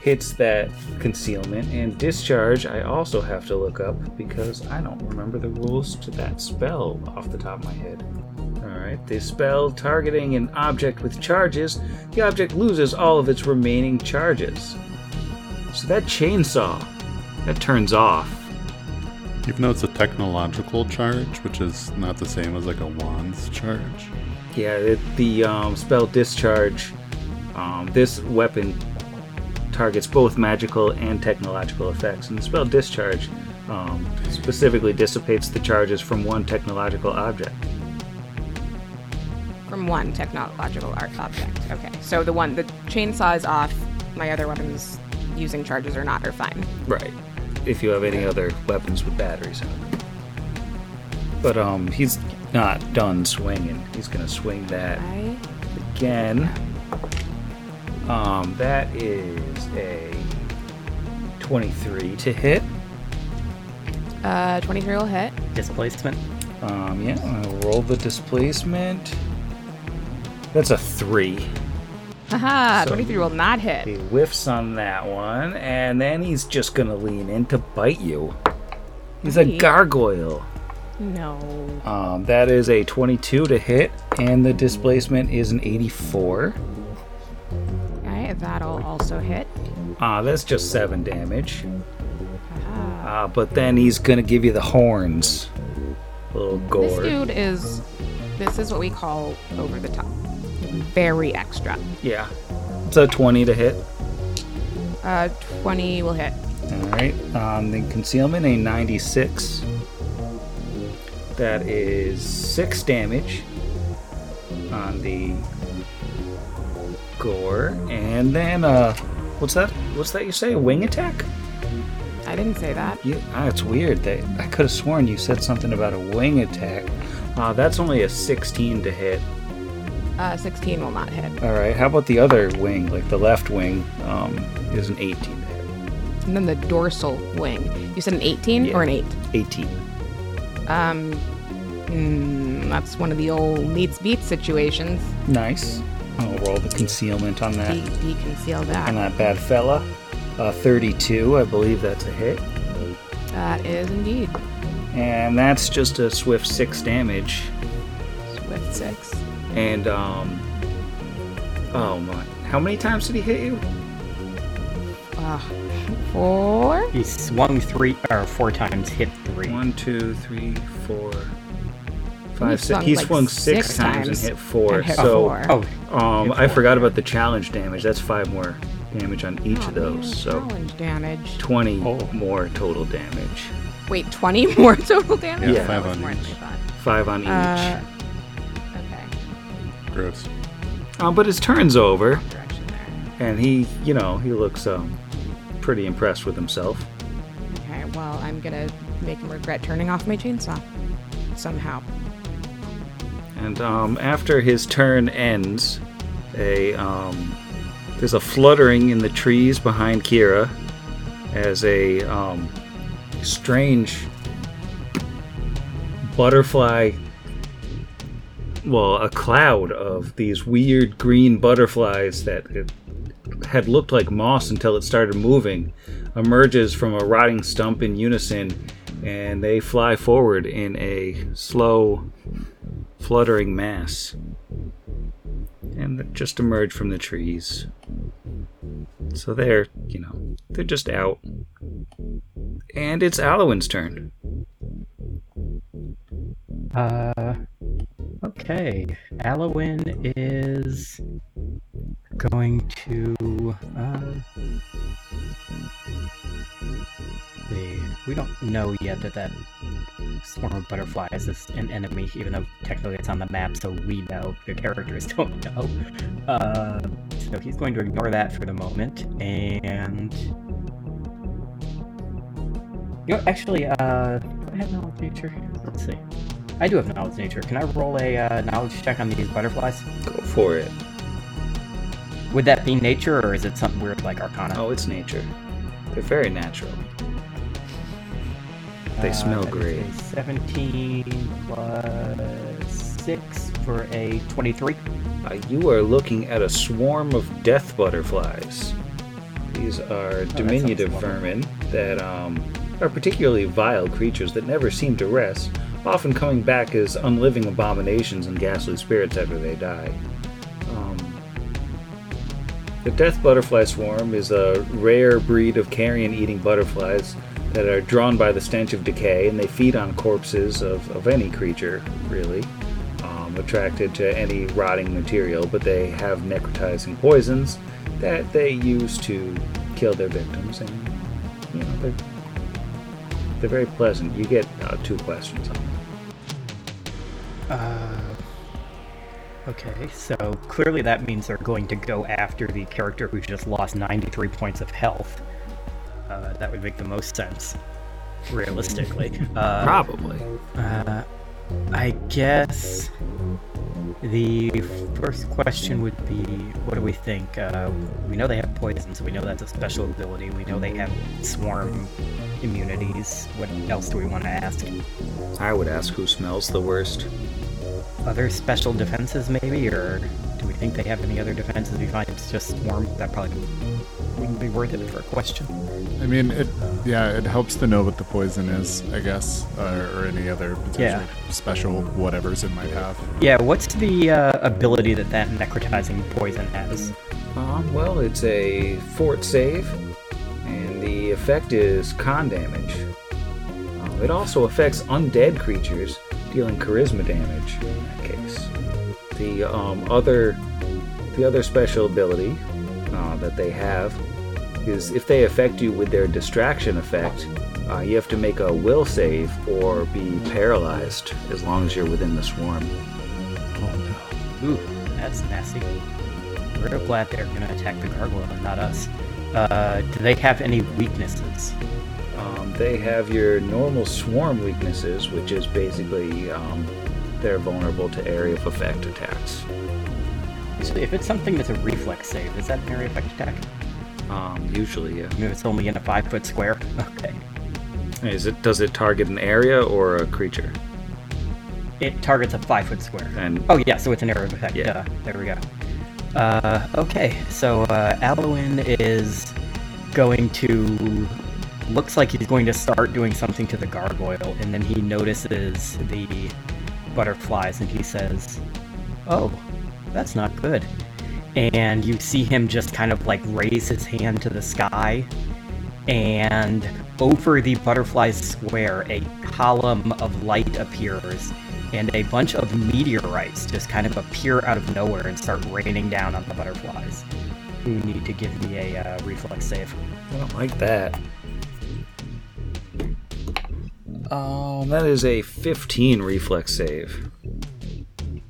hits that concealment. And discharge, I also have to look up because I don't remember the rules to that spell off the top of my head. Alright, the spell targeting an object with charges, the object loses all of its remaining charges. So that chainsaw, that turns off. Even though it's a technological charge, which is not the same as like a wand's charge. Yeah, it, the um, spell discharge, um, this weapon targets both magical and technological effects, and the spell discharge um, specifically dissipates the charges from one technological object. From one technological object. Okay. So the one, the chainsaw is off. My other weapons using charges or not are fine. Right. If you have any other weapons with batteries. But um, he's not done swinging. He's gonna swing that I again. Um, that is a 23 to hit. uh 23 will hit. Displacement. Um, yeah, I'll roll the displacement. That's a three. Haha, So- 23 will not hit. He whiffs on that one, and then he's just gonna lean in to bite you. He's a gargoyle. No. Um, that is a 22 to hit, and the displacement is an 84. Alright, that'll also hit. Uh, that's just seven damage. Haha. Uh, but then he's gonna give you the horns. little gore. This dude is. This is what we call over the top. Very extra. Yeah. It's a 20 to hit. Uh, 20 will hit. Alright. Um, the concealment, a 96. That is six damage on the gore. And then, uh, what's that? What's that you say? A wing attack? I didn't say that. Yeah, ah, it's weird. That I could have sworn you said something about a wing attack. Uh, that's only a 16 to hit. Uh, 16 will not hit. All right. How about the other wing, like the left wing, um, is an 18 to hit. And then the dorsal wing. You said an 18 or an 8? 18. Um, mm, that's one of the old meets beat situations. Nice. I'll roll the concealment on that. De- deconceal on that. that bad fella. Uh, 32, I believe that's a hit. That is indeed. And that's just a swift six damage. Swift 6. And, um. Oh my. How many times did he hit you? Uh, 4? He swung three or four times, hit three. One, two, three, four, He five, six. swung He like swung six, six times, times and hit four. and hit so, four. Oh, um, Hit I forgot about the challenge damage. That's five more damage on each Oh, of those. man, So, Challenge damage. 20 Oh. more total damage. Wait, 20 (laughs) more total damage? Yeah, Yeah. five That was on each. Five on each. Uh, okay. Gross. Um, but his turn's over. And he you know he looks um pretty impressed with himself Okay, well, I'm gonna make him regret turning off my chainsaw. Somehow. and um after his turn ends a um there's a fluttering in the trees behind kira as a um strange butterfly well a cloud of these weird green butterflies that it had looked like moss until it started moving emerges from a rotting stump in unison and they fly forward in a slow fluttering mass and just emerge from the trees. So they're you know they're just out. And it's Alwyn's turn. Uh, okay. Alwyn is going to. Uh. We don't know yet that that swarm of butterflies is an enemy, even though technically it's on the map, so we know. The characters (laughs) don't know. Uh, so he's going to ignore that for the moment, and. You know, actually, uh, I have knowledge nature? Let's see. I do have knowledge nature. Can I roll a uh, knowledge check on these butterflies? go for it Would that be nature, or is it something weird like Arcana? oh it's nature they're very natural they Uh, smell great 17 plus six for a 23. Uh, you are looking at a swarm of death butterflies. These are diminutive sounds lovely. vermin that um, are particularly vile creatures that never seem to rest, often coming back as unliving abominations and ghastly spirits after they die. The death butterfly swarm is a rare breed of carrion eating butterflies that are drawn by the stench of decay and they feed on corpses of, of any creature, really um, attracted to any rotting material, but they have necrotizing poisons that they use to kill their victims, and you know they're they're very pleasant. You get uh, two questions on them. Okay, so clearly that means they're going to go after the character who just lost 93 points of health. Uh, that would make the most sense, realistically. Uh, Probably. Uh, I guess the first question would be what do we think? Uh, we know they have poison, so we know that's a special ability. We know they have swarm immunities. What else do we want to ask? I would ask who smells the worst. Other special defenses, maybe? Or do we think they have any other defenses We find it's just warm, That probably wouldn't be worth it for a question. I mean, it yeah, it helps to know what the poison is, I guess, uh, or any other potential Yeah. special whatevers it might have. Yeah, what's the uh, ability that that necrotizing poison has? Um, well, it's a fort save, and the effect is con damage. Uh, it also affects undead creatures, dealing charisma damage in that case. The um, other, the other special ability uh, that they have is if they affect you with their distraction effect, uh, you have to make a will save or be paralyzed as long as you're within the swarm. Ooh, that's nasty. We're glad they're gonna attack the gargoyle and not us. Uh, do they have any weaknesses? Um, they have your normal swarm weaknesses, which is basically um, they're vulnerable to area of effect attacks. So if it's something that's a reflex save, is that an area effect attack? Um, usually, yeah. I mean, it's only in a five foot square. (laughs) Okay. Is it? Does it target an area or a creature? It targets a five foot square. And Oh yeah, so it's an area of effect. Yeah. Duh. There we go. Uh, okay, so uh, Alwyn is going to. Looks like he's going to start doing something to the gargoyle, and then he notices the butterflies, and he says, "Oh, that's not good." And you see him just kind of like raise his hand to the sky, and over the butterfly square, a column of light appears, and a bunch of meteorites just kind of appear out of nowhere and start raining down on the butterflies. Who need to give me a uh, reflex save? I don't like that. Um, that is a 15 reflex save.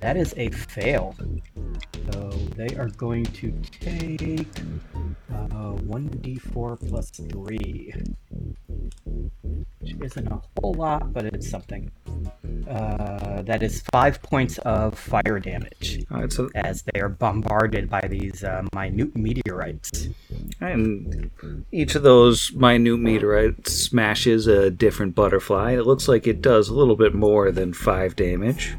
That is a fail. So they are going to take uh, 1d4 plus 3. Which isn't a whole lot, but it's something. Uh, that is 5 points of fire damage right, so as they are bombarded by these uh, minute meteorites. And each of those minute meteorites smashes a different butterfly. It looks like it does a little bit more than five damage,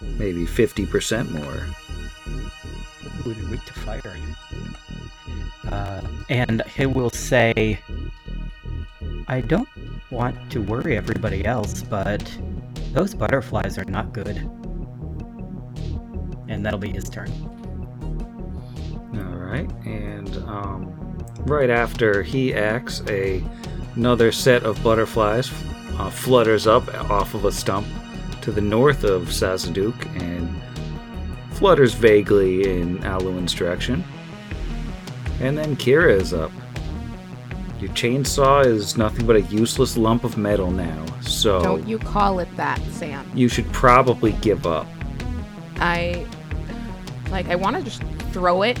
maybe 50% more. Ooh, they're weak to fire. Uh, and he will say, I don't want to worry everybody else, but those butterflies are not good. And that'll be his turn. Right, and um, right after he acts, a another set of butterflies uh, flutters up off of a stump to the north of Sazaduk and flutters vaguely in Alwyn's direction. And then Kira is up. Your chainsaw is nothing but a useless lump of metal now, so Don't you call it that, Sam. you should probably give up. I like I want to just throw it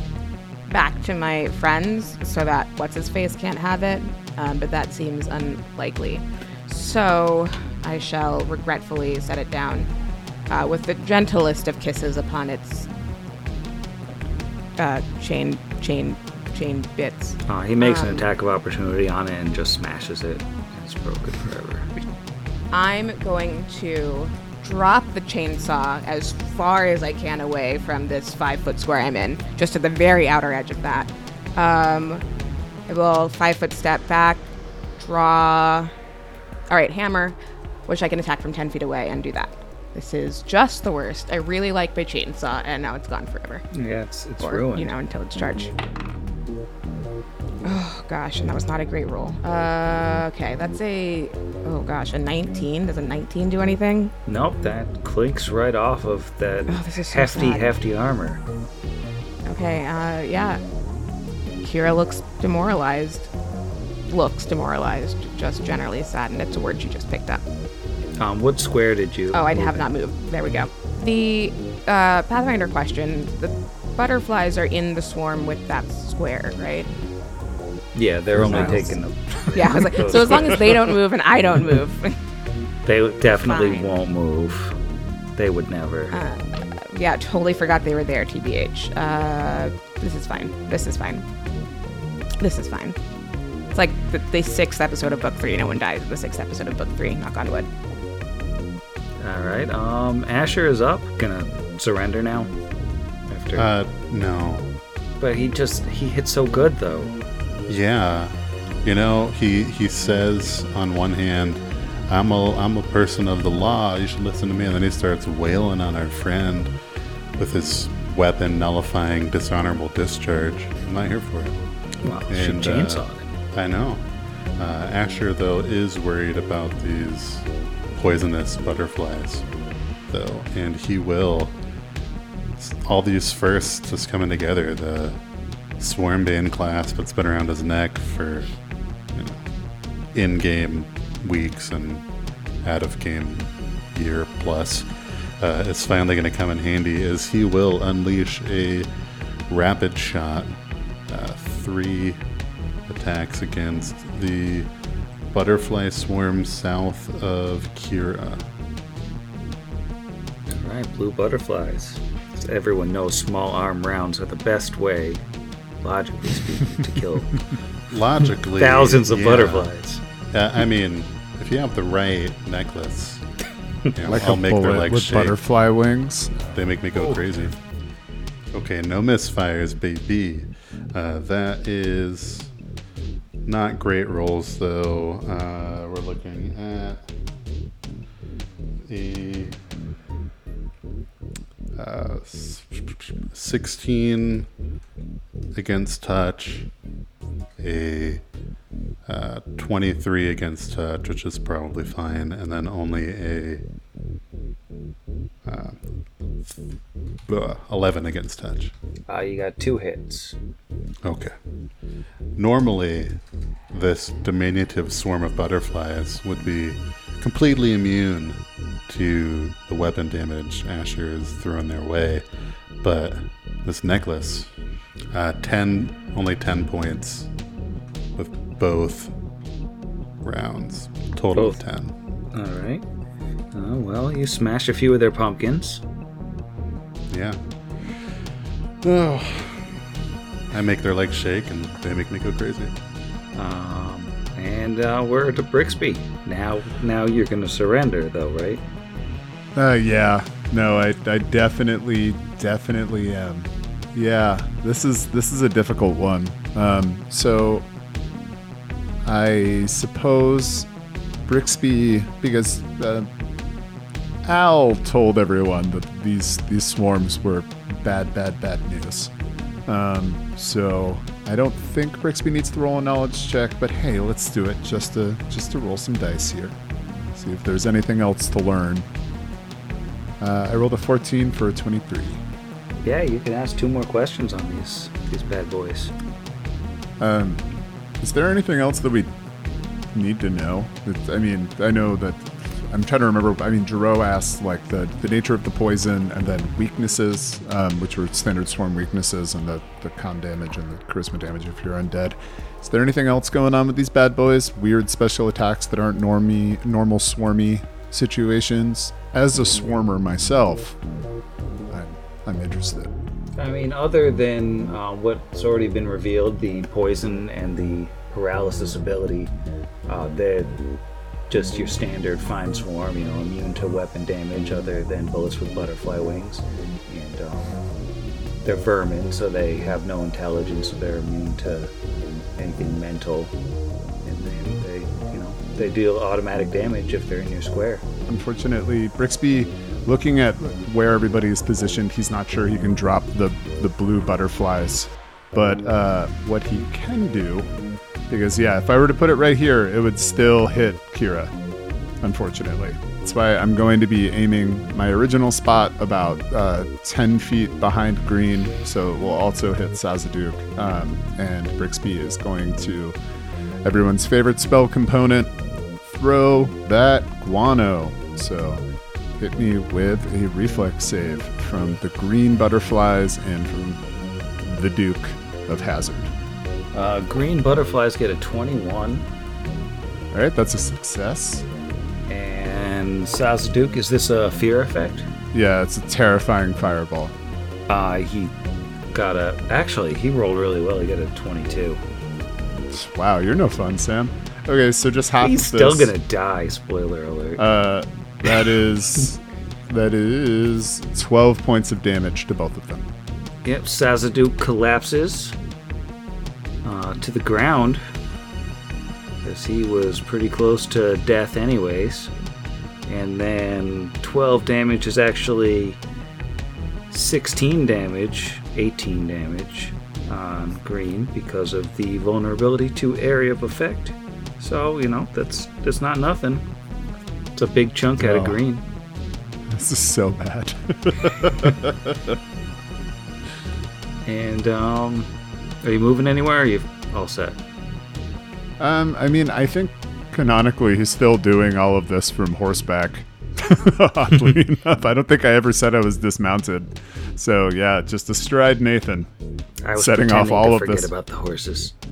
back to my friends so that what's his face can't have it, um, but that seems unlikely. So I shall regretfully set it down uh, with the gentlest of kisses upon its uh, chain, chain, chain bits. Uh, he makes an Um, attack of opportunity on it and just smashes it. It's broken forever. I'm going to drop the chainsaw as far as I can away from this five foot square I'm in, just to the very outer edge of that. Um, I will five foot step back, draw. All right, hammer, which I can attack from 10 feet away and do that. This is just the worst. I really like my chainsaw, and now it's gone forever. Yeah, it's it's Or, ruined. you know, until it's charged. Oh gosh, and that was not a great roll. Uh, okay, that's a oh gosh, a 19. Does a 19 do anything? Nope, that clinks right off of that Oh, this is so hefty, sad. hefty armor. Okay, uh, yeah. Kira looks demoralized. Looks demoralized, just generally saddened. It's a word you just picked up. Um, what square did you? Oh, I have in? not moved. There we go. The uh, Pathfinder question: the butterflies are in the swarm with that square, right? Yeah, they're only Miles. taking them. (laughs) Yeah, I was like, so as long as they don't move and I don't move, (laughs) They definitely Fine. won't move. They would never. Uh, yeah, totally forgot they were there. Tbh. Uh, this is fine. This is fine. This is fine. It's like the, the sixth episode of book three. No one dies in the sixth episode of book three. Knock on wood. All right. Um, Asher is up. Gonna surrender now. After, Uh, no. but he just he hit so good though. Yeah. You know, he he says on one hand, I'm a I'm a person of the law, you should listen to me, and then he starts wailing on our friend with his weapon nullifying dishonorable discharge. I'm not here for it. Well, she And, uh, chainsawed him. I know. Uh, Asher, though, is worried about these poisonous butterflies, though, and he will. All these firsts just coming together. The Swarmbane clasp that's been around his neck for you know, in-game weeks and out-of-game year plus uh, is finally going to come in handy. As he will unleash a rapid shot, uh, three attacks against the butterfly swarm south of Kira. All right, blue butterflies. As everyone knows small arm rounds are the best way, logically speaking, to kill (laughs) Logically, thousands of yeah. butterflies. Uh, I mean, if you have the right necklace, you (laughs) know, Like I'll a make their bullet legs with shake. butterfly wings. They make me go crazy. Okay, no misfires, baby. Uh, that is not great rolls, though. Uh, we're looking at a uh, 16 against touch, a uh, 23 against touch, which is probably fine, and then only a uh, uh, 11 against touch. Uh, you got two hits. Okay. Normally, this diminutive swarm of butterflies would be completely immune to the weapon damage Asher is throwing their way, but this necklace, uh, 10, only 10 points with both rounds, total Both. of 10. All right. Uh, well, you smash a few of their pumpkins. Yeah. Oh. I make their legs shake and they make me go crazy. Um, and uh, we're to Brixby. Now, now you're gonna surrender, though, right? Uh, yeah. No, I, I definitely, definitely am. Yeah, this is this is a difficult one. Um, so I suppose Brixby, because uh, Al told everyone that these these swarms were bad, bad, bad news. Um, so I don't think Brixby needs to roll a knowledge check, but hey, let's do it just to just to roll some dice here. See if there's anything else to learn. Uh, I rolled a 14 for a 23. Yeah, you can ask two more questions on these these bad boys. Um, is there anything else that we need to know? It's, I mean, I know that I'm trying to remember. I mean, Jero asked like the, the nature of the poison and then weaknesses, um, which were standard swarm weaknesses, and the, the con damage and the charisma damage if you're undead. Is there anything else going on with these bad boys? Weird special attacks that aren't normie, normal swarmy situations? As a swarmer myself, I'm, I'm interested. I mean, other than uh, what's already been revealed, the poison and the paralysis ability, uh, the just your standard fine swarm, you know, immune to weapon damage other than bullets with butterfly wings. And um, they're vermin, so they have no intelligence, they're immune to anything mental. And they, you know, they deal automatic damage if they're in your square. Unfortunately, Brixby, looking at where everybody is positioned, he's not sure he can drop the, the blue butterflies. But uh, what he can do, because yeah, if I were to put it right here, it would still hit Kira, unfortunately. That's why I'm going to be aiming my original spot about uh, 10 feet behind green, so it will also hit Sazaduk. Um, and Brixby is going to, everyone's favorite spell component, throw that guano. So hit me with a reflex save from the green butterflies and from the Duke of Hazard. Uh, green butterflies get a 21. All right, that's a success. And Sazaduk, is this a fear effect? Yeah, it's a terrifying fireball. Uh, he got a. Actually, he rolled really well. He got a 22. Wow, you're no fun, Sam. Okay, so just half He's of still gonna die. Spoiler alert. Uh, that is that is 12 points of damage to both of them. Yep, Sazaduk collapses to the ground because he was pretty close to death, anyways. And then 12 damage is actually 16 damage, 18 damage on green because of the vulnerability to area of effect. So you know that's that's not nothing. It's a big chunk out of green. This is so bad. (laughs) And um, are you moving anywhere? Are you all set? um, I mean, I think canonically he's still doing all of this from horseback. (laughs) Oddly (laughs) enough, I don't think I ever said I was dismounted. So yeah, just astride Nathan. I was Setting off all to of forget this. about the horses. (laughs)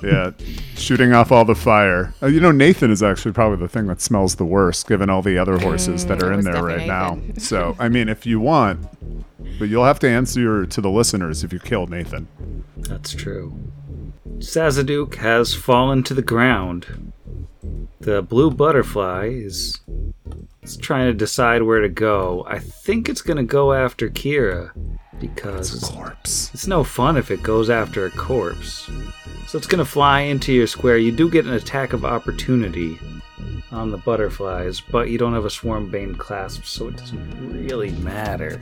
Yeah, shooting off all the fire. Uh, you know, Nathan is actually probably the thing that smells the worst, given all the other horses that Mm, are in there right definitely now. So, I mean, if you want, but you'll have to answer to the listeners if you killed Nathan. That's true. Sazaduk has fallen to the ground. The blue butterfly is, is trying to decide where to go. I think it's going to go after Kira because it's, Corpse. it's no fun if it goes after a corpse. So it's going to fly into your square. You do get an attack of opportunity on the butterflies, but you don't have a Swarm Bane clasp, so it doesn't really matter.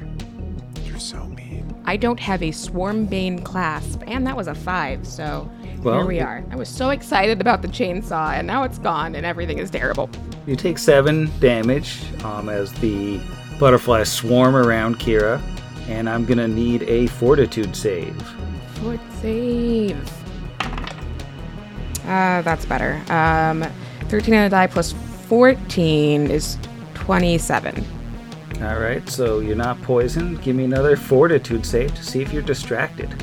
You're so mean. I don't have a Swarm Bane clasp, and that was a five, so Well, here we it- are. I was so excited about the chainsaw, and now it's gone, and everything is terrible. You take seven damage um, as the butterflies swarm around Kira, and I'm gonna need a fortitude save. Fort save. Uh, that's better. Um, 13 on a die plus 14 is 27. All right, so you're not poisoned. Give me another fortitude save to see if you're distracted.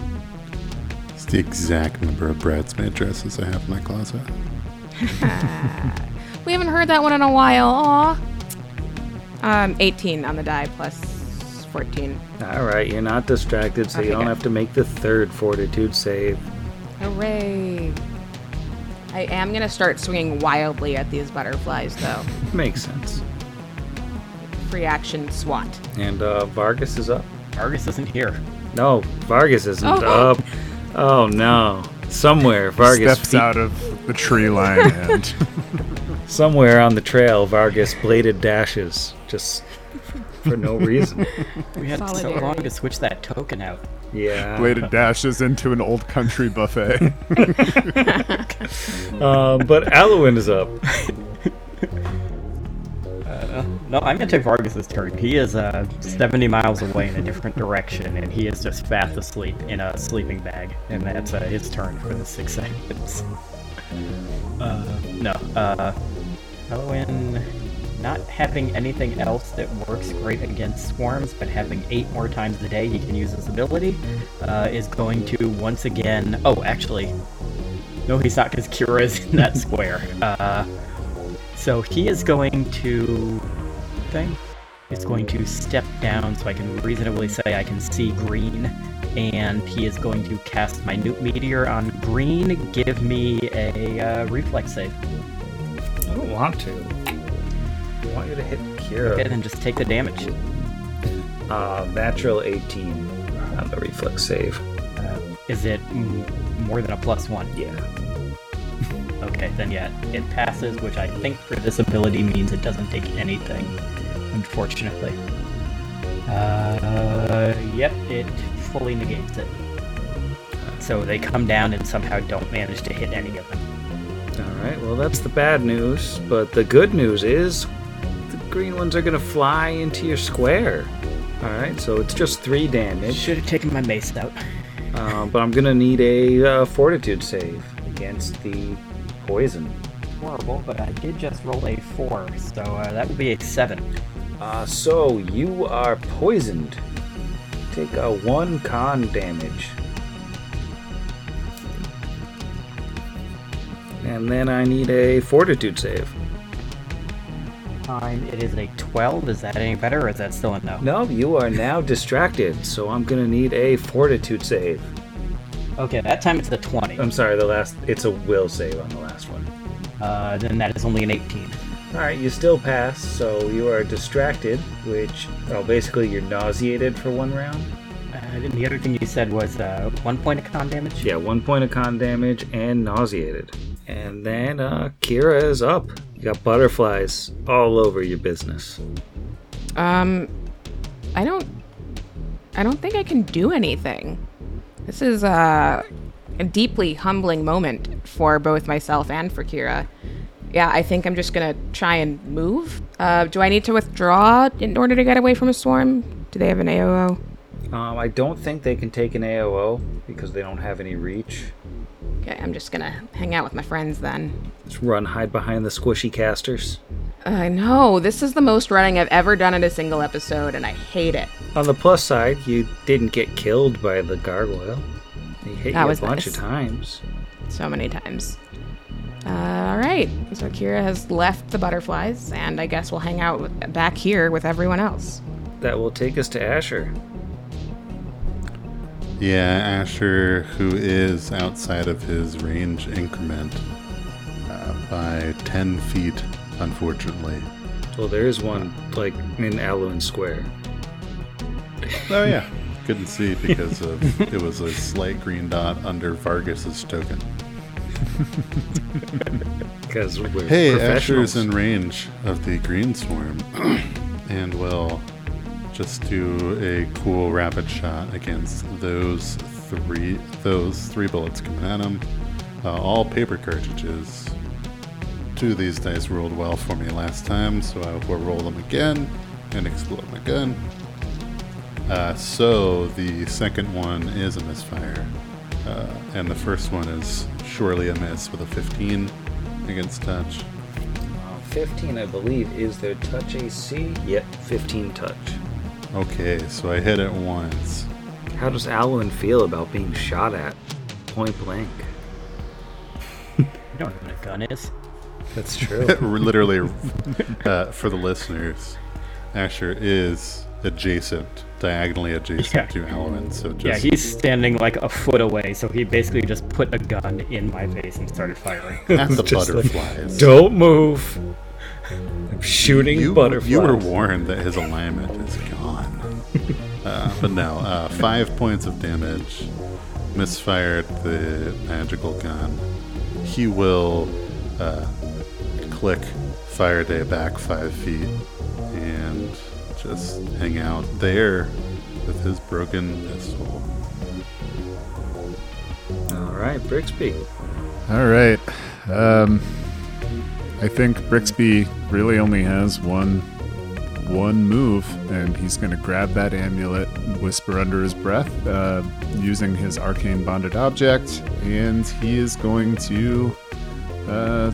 It's the exact number of bridesmaid dresses I have in my closet. (laughs) We haven't heard that one in a while. Aw. Um, 18 on the die plus 14. All right, you're not distracted, so Okay, you don't good. have to make the third fortitude save. Hooray. I am going to start swinging wildly at these butterflies, though. Makes sense. Free action SWAT. And uh, Vargas is up. Vargas isn't here. No, Vargas isn't Oh. up. Oh no, somewhere Vargas Steps feet- out of the tree line and (laughs) somewhere on the trail, Vargas bladed dashes just for no reason. We had so long to switch that token out. Yeah. bladed dashes into an old country buffet. (laughs) (laughs) Um, but Alwyn is up. No, I'm gonna take Vargas's turn. He is uh, 70 miles away in a different direction, and he is just fast asleep in a sleeping bag, and that's uh, his turn for the six seconds. Uh, no, uh, Owen, not having anything else that works great against swarms, but having eight more times a day he can use his ability, uh, is going to once again. Oh, actually, no, he's not, because Kira is in that (laughs) square. Uh, so he is going to thing. He's going to step down so I can reasonably say I can see green. And he is going to cast Minute Meteor on green. Give me a uh, reflex save. I don't want to. I want you to hit Kira. Okay, then just take the damage. Uh, natural 18 on the reflex save. Is it more than a plus one? Yeah. (laughs) Okay, then yeah, it passes, which I think for this ability means it doesn't take anything, unfortunately. Uh, yep, it fully negates it. So they come down and somehow don't manage to hit any of them. All right. Well, that's the bad news. But the good news is green ones are going to fly into your square. All right. So it's just three damage. Should have taken my mace out. Uh, but I'm going to need a uh, fortitude save against the poison. Horrible, but I did just roll a four, so uh, that would be a seven. Uh, so you are poisoned. Take a one con damage. And then I need a fortitude save. Fine, it is a 12. Is that any better, or is that still a no? No, you are now distracted, so I'm gonna need a fortitude save. Okay, that time it's the 20. I'm sorry, the last it's a will save on the last one. Uh, then that is only an 18. Alright, you still pass, so you are distracted, which well basically you're nauseated for one round. Uh, and the other thing you said was uh, one point of con damage? Yeah, one point of con damage and nauseated. And then uh Kira is up. You got butterflies all over your business. Um, I don't. I don't think I can do anything. This is uh, a deeply humbling moment for both myself and for Kira. Yeah, I think I'm just gonna try and move. Uh, do I need to withdraw in order to get away from a storm? Do they have an AOO? Um, I don't think they can take an AOO because they don't have any reach. Okay, I'm just gonna hang out with my friends then. Just run, hide behind the squishy casters. I know, this is the most running I've ever done in a single episode, and I hate it. On the plus side, you didn't get killed by the gargoyle. He hit That you a bunch nice. of times. So many times. Uh, all right, so Kira has left the butterflies, and I guess we'll hang out with, back here with everyone else. That will take us to Asher. Yeah, Asher, who is outside of his range increment uh, by 10 feet, unfortunately. Well, there is one like in Alwyn's Square. Oh, yeah. (laughs) Couldn't see because of it was a slight green dot under Vargas's token. (laughs) Because we're Hey, professionals. Asher's in range of the green swarm, (clears throat) and will just do a cool rapid shot against those three those three bullets coming at him. Uh, all paper cartridges. Two of these dice rolled well for me last time, so I will roll them again and explode my gun. Uh, so the second one is a misfire, uh, and the first one is surely a miss with a 15 against touch. Uh, 15, I believe, is their touch AC. Yep, 15 touch. Okay, so I hit it once. How does Alwyn feel about being shot at point blank? You don't know what a gun is. That's true. (laughs) Literally, uh, for the listeners, Asher is adjacent, diagonally adjacent Yeah. to Alwyn. So just Yeah, he's standing like a foot away, so he basically just put a gun in my face and started firing. (laughs) at the Just like, butterflies. Don't move. I'm shooting you, butterflies. you were warned that his alignment is gone. (laughs) uh, but no, uh, five points of damage. Misfired the magical gun. He will uh, click Fire Day back five feet and just hang out there with his broken pistol. All right, Brixby. All right. Um, I think Brixby really only has one one move, and he's going to grab that amulet, whisper under his breath, uh, using his arcane bonded object, and he is going to uh,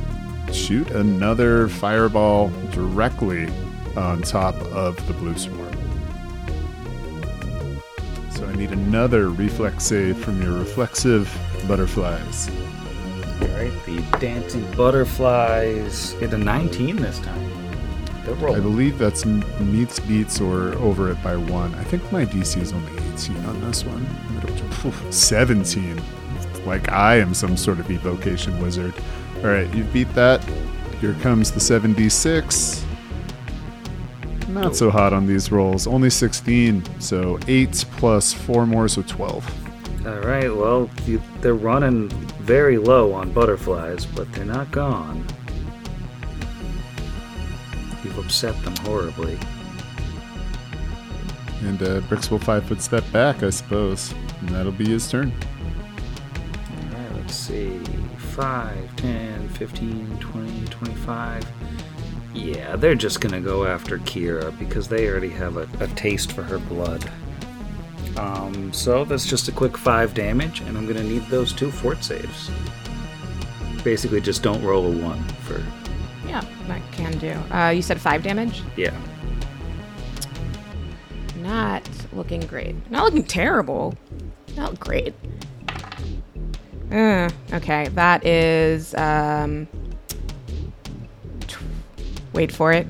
shoot another fireball directly on top of the blue swarm. So I need another reflex save from your reflexive butterflies. All right, the dancing butterflies get a 19 this time. They're I believe that's meets beats or over it by one. I think my DC is only 18 on this one. I don't- phew, 17. Like I am some sort of evocation wizard. All right, you beat that. Here comes the 7d6. Not so hot on these rolls. Only 16. So 8 plus 4 more, so 12. All right, well, you, they're running very low on butterflies, but they're not gone. Upset them horribly. And uh, Brix will 5 foot step back, I suppose. And that'll be his turn. All right, let's see. 5, 10, 15, 20, 25. Yeah, they're just gonna go after Kira because they already have a, a taste for her blood. Um, so that's just a quick 5 damage, and I'm gonna need those two fort saves. Basically, just don't roll a 1 for. Yeah, that can do. Uh, you said five damage. Yeah. Not looking great. Not looking terrible. Not great. Uh, okay, that is um. Tw- wait for it.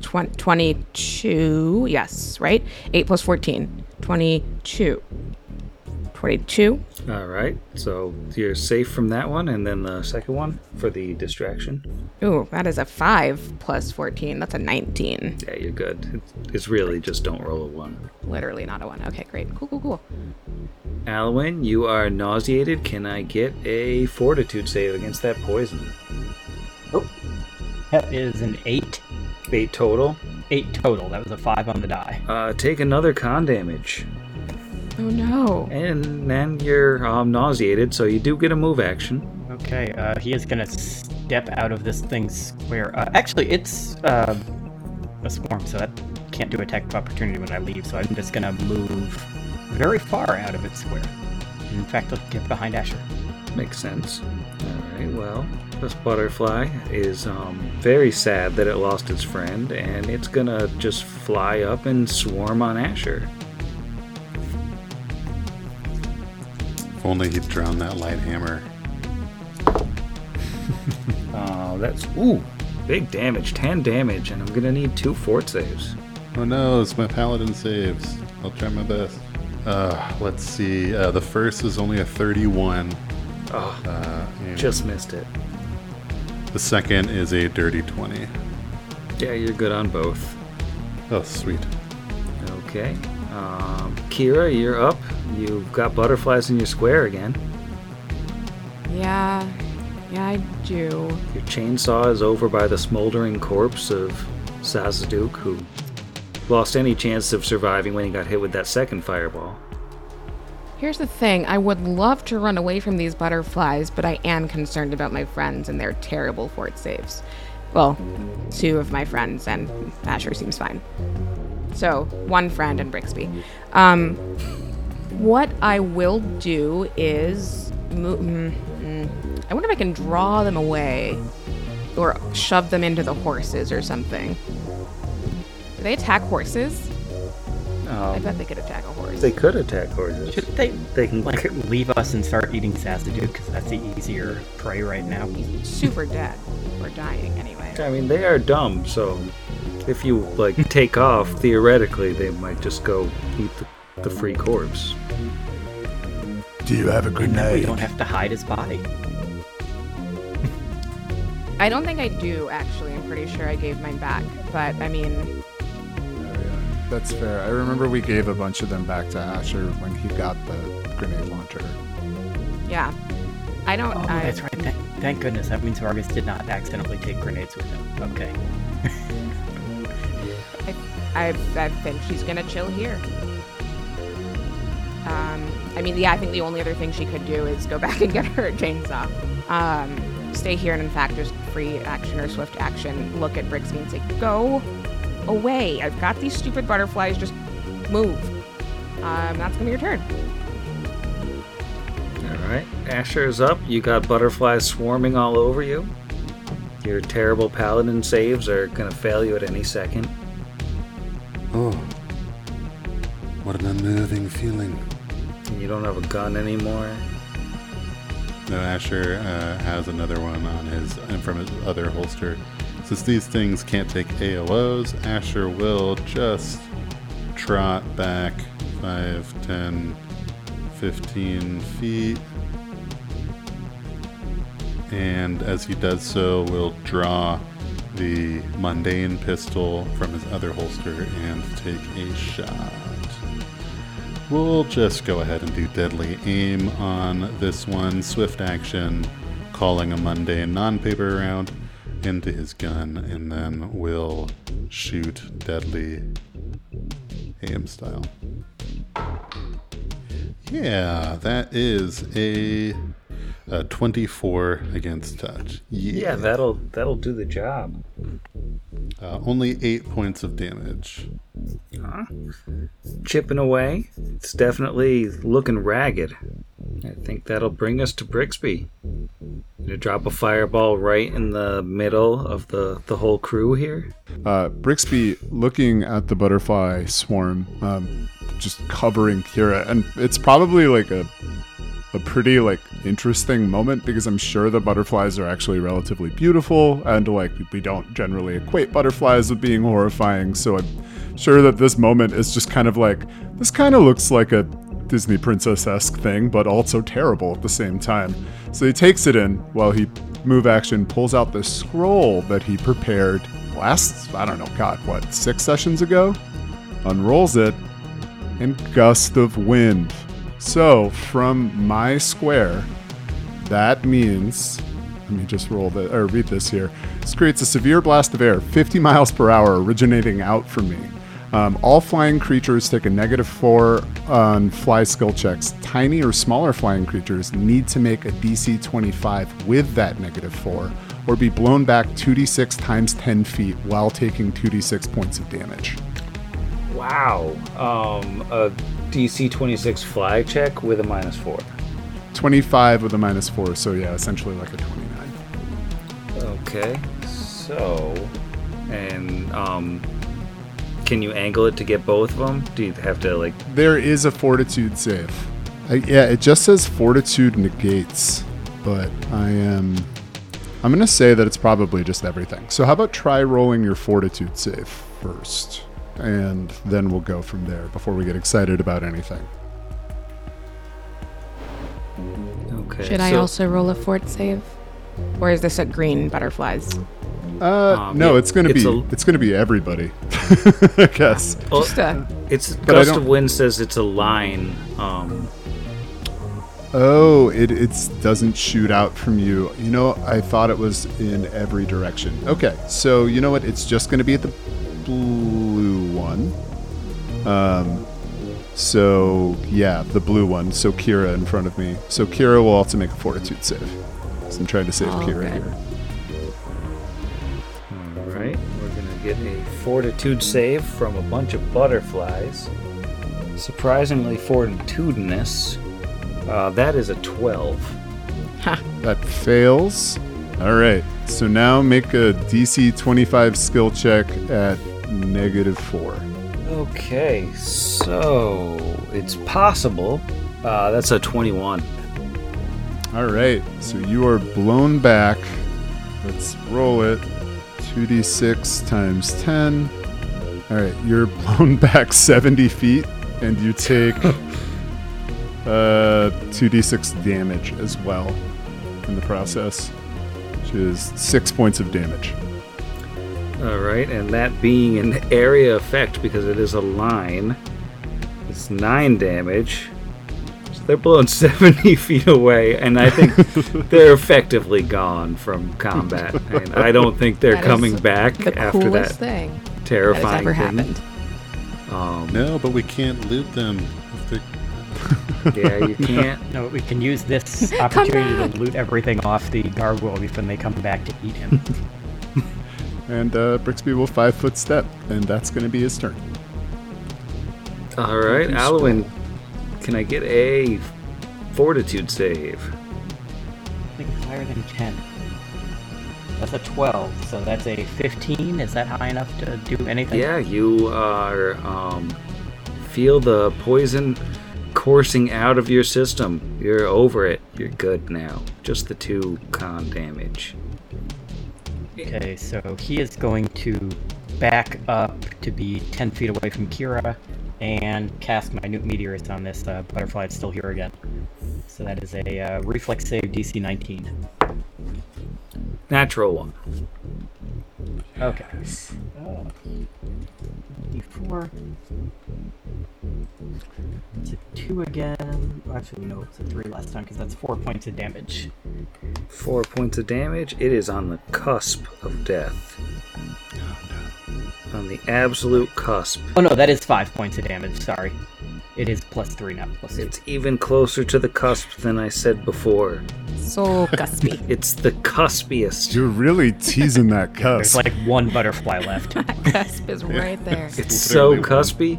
Tw- 22. Yes, right? 8 plus 14. 22. 22. All right, so you're safe from that one, and then the second one for the distraction. Ooh, that is a 5 plus 14. That's a 19. Yeah, you're good. It's- It's really just don't roll a 1. Literally not a 1. Okay, great. Cool, cool, cool. Alwyn, you are nauseated. Can I get a fortitude save against that poison? Nope. That is an eight. Eight total. Eight total. That was a five on the die. Uh, take another con damage. Oh no. And then you're um, nauseated, so you do get a move action. Okay, uh, he is gonna step out of this thing square. Uh, actually, it's uh, a swarm, so that can't do attack of opportunity when I leave. So I'm just gonna move very far out of its square. In fact, I'll get behind Asher. Makes sense. Alright, well, this butterfly is um, very sad that it lost its friend, and it's gonna just fly up and swarm on Asher. If only he'd drown that light hammer. Uh, (laughs) that's, ooh, big damage, 10 damage, and I'm gonna need two fort saves. Oh no, it's my paladin saves. I'll try my best. Uh, let's see. Uh, the first is only a 31. Oh, Uh, just missed it. the second is a dirty 20. Yeah, you're good on both. Oh, sweet. Okay. Um, Kira, you're up. You've got butterflies in your square again. Yeah. Yeah, I do. Your chainsaw is over by the smoldering corpse of Sazaduk, who lost any chance of surviving when he got hit with that second fireball. Here's the thing I would love to run away from these butterflies, but I am concerned about my friends and their terrible fort saves. Well, two of my friends, and Asher seems fine. So, one friend and Brixby. Um, what I will do is. Mo- mm, mm, I wonder if I can draw them away or shove them into the horses or something. Do they attack horses? I Um, bet they could attack a horse. they could attack horses. Should they They can. like leave us and start eating Sazadu because that's the easier prey right now? He's super dead or dying anyway. I mean, they are dumb, so if you like take off, theoretically, they might just go eat the, the free corpse. Do you have a We grenade? don't have to hide his body. I don't think I do actually. I'm pretty sure I gave mine back, but I mean. That's fair. I remember we gave a bunch of them back to Asher when he got the grenade launcher. yeah. I don't. Oh, I, that's right. Thank, thank goodness. That means Vargas did not accidentally take grenades with him. Okay. (laughs) I, I think she's gonna chill here. Um, I mean, yeah. I think the only other thing she could do is go (laughs) back and get her chainsaw. Um, stay here and in fact just free action or swift action. Look at Brixby and say, "Go away! I've got these stupid butterflies. Just move." Um, that's gonna be your turn. All right, Asher is up. You got butterflies swarming all over you. Your terrible paladin saves are gonna fail you at any second. Oh. What an unnerving feeling. You don't have a gun anymore. No, Asher uh, has another one on his and from his other holster. Since these things can't take AOs, Asher will just trot back 5, 10, 15 feet and as he does so, will draw the mundane pistol from his other holster and take a shot. We'll just go ahead and do deadly aim on this one. Swift action, calling a mundane non paper round into his gun, and then we'll shoot deadly aim style. Yeah, that is a, a 24 against touch. Yeah, that'll that'll do the job. Uh, only eight points of damage. Chipping away. It's definitely looking ragged. I think that'll bring us to Brixby. Gonna drop a fireball right in the middle of the, the whole crew here. Uh, Brixby looking at the butterfly swarm, um, just covering Kira, and it's probably like a a pretty like interesting moment because I'm sure the butterflies are actually relatively beautiful, and like we don't generally equate butterflies with being horrifying. So I'm sure that this moment is just kind of like this kind of looks like a Disney princess esque thing, but also terrible at the same time. So he takes it in while he move action pulls out the scroll that he prepared last I don't know, God, what six sessions ago, unrolls it, and gust of wind. So from my square, that means let me just roll the or read this here. This creates a severe blast of air, 50 miles per hour, originating out from me. Um, all flying creatures take a negative four on fly skill checks. Tiny or smaller flying creatures need to make a DC 25 with that negative four, or be blown back 2d6 times 10 feet while taking 2d6 points of damage. Wow. Um, a DC 26 fly check with a minus four. 25 with a minus four, so yeah, essentially like a 29. Okay. So, and um, can you angle it to get both of them? Do you have to like? There is a fortitude save. I, yeah, it just says fortitude negates, but I am. I'm gonna say that it's probably just everything. So how about try rolling your fortitude save first, and then we'll go from there before we get excited about anything. Okay. Should I so- also roll a fort save? Or is this a green butterflies? Uh, Um, no, yeah, it's gonna it's be a- it's gonna be everybody. (laughs) I guess. Well, Just a it's I gust of wind says it's a line. Um, Oh, it it's doesn't shoot out from you. You know, I thought it was in every direction. Okay, so you know what? It's just going to be at the blue one. Um, so yeah, the blue one. So Kira in front of me. So Kira will also make a fortitude save. So I'm trying to save Oh, Kira good. here. all right, we're gonna get a fortitude save from a bunch of butterflies. Surprisingly fortitudinous. Uh, that is a 12. Ha. That fails. All right. So now make a DC 25 skill check at negative four. Okay, so it's possible. Uh, that's a 21. All right, so you are blown back. Let's roll it. 2d6 times 10. All right, you're (laughs) blown back 70 feet, and you take (laughs) uh, 2d6 damage as well in the process, which is six points of damage. All right, and that being an area effect because it is a line, it's nine damage. So they're blown (laughs) 70 feet away, and I think (laughs) they're effectively gone from combat. And I don't think they're That is coming back the after coolest that thing that has terrifying ever thing. happened. Um, No, but we can't loot them. If they- (laughs) yeah, you can't. No, we can use this opportunity to loot everything off the gargoyle when they come back to eat him. And uh, Brixby will five foot step, and that's going to be his turn. All right, can Alwyn, can I get a fortitude save? I think it's higher than 10. That's a 12, so that's a 15. Is that high enough to do anything? Yeah, you are um, feel the poison coursing out of your system. You're over it. You're good now. Just the two con damage. Okay, so he is going to back up to be 10 feet away from Kira and cast Minute Meteors on this uh, butterfly. It's still here again. So that is a uh, reflex save DC 19. Natural one. Okay. Uh, D4. It's a two again. Actually, no, it's a three last time because that's four points of damage. Four points of damage. It is on the cusp of death. On the absolute cusp. Oh no, that is five points of damage. Sorry, it is plus three, not plus two. It's even closer to the cusp than I said before. So cuspy. (laughs) It's the cuspiest. You're really teasing that (laughs) There's cusp. like one butterfly left. (laughs) Cusp is right there. It's so Literally cuspy.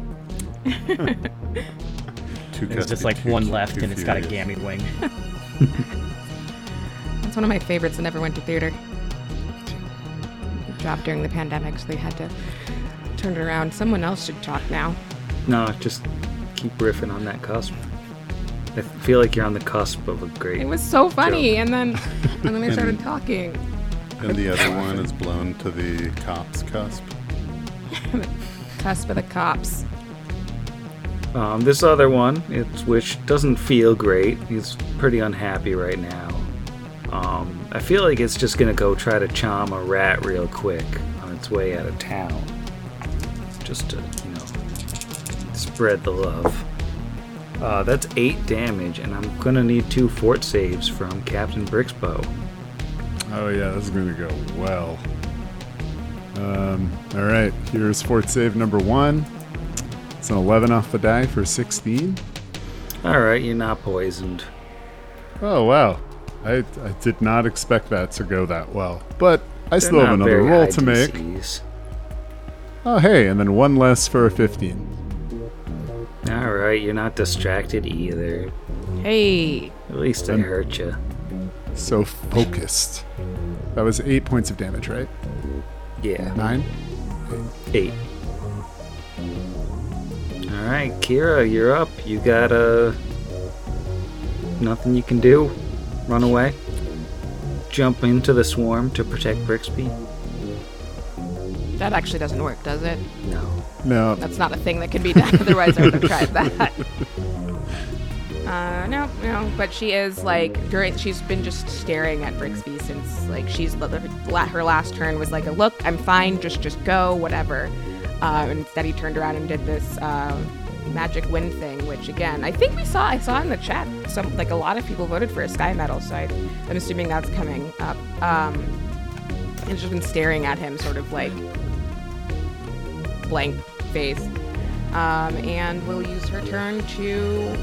Two There's just like two- one left, and it's got a furious. gammy wing. That's one of my favorites that never went to theater. It dropped during the pandemic, so they had to turn it around. Someone else should talk now. No, just keep riffing on that cusp. I feel like you're on the cusp of a great. It was so funny, and then and then they (laughs) started talking. And the other one is blown to the cop's cusp. (laughs) Cusp of the cops. Um, this other one, it's which doesn't feel great. He's pretty unhappy right now. Um, I feel like it's just gonna go try to chom a rat real quick on its way out of town, just to you know spread the love. Uh, that's eight damage, and I'm gonna need two fort saves from Captain Brixbow. Oh yeah, this is gonna go well. Um, all right, here's fort save number one. It's an 11 off the die for 16. All right, you're not poisoned. Oh wow, I, I did not expect that to go that well, but I They're still have another roll to make. Oh hey, and then one less for a 15. All right, you're not distracted either. Hey, At least I hurt you. So focused. That was eight points of damage, right? Yeah. Nine. Eight. All right, Kira, you're up. You got uh nothing you can do. Run away. Jump into the swarm to protect Brixby. That actually doesn't work, does it? No. No, That's not a thing that can be done. Otherwise, I would have (laughs) tried that. Uh, no, no. But she is like during. She's been just staring at Brixby since like she's her last turn was like a look. I'm fine. Just just go. Whatever. Uh, and instead, he turned around and did this uh, magic wind thing, which again, I think we saw. I saw in the chat some like a lot of people voted for a sky medal, so I, I'm assuming that's coming up. Um, and she's been staring at him, sort of like blank face. Um, and we'll use her turn to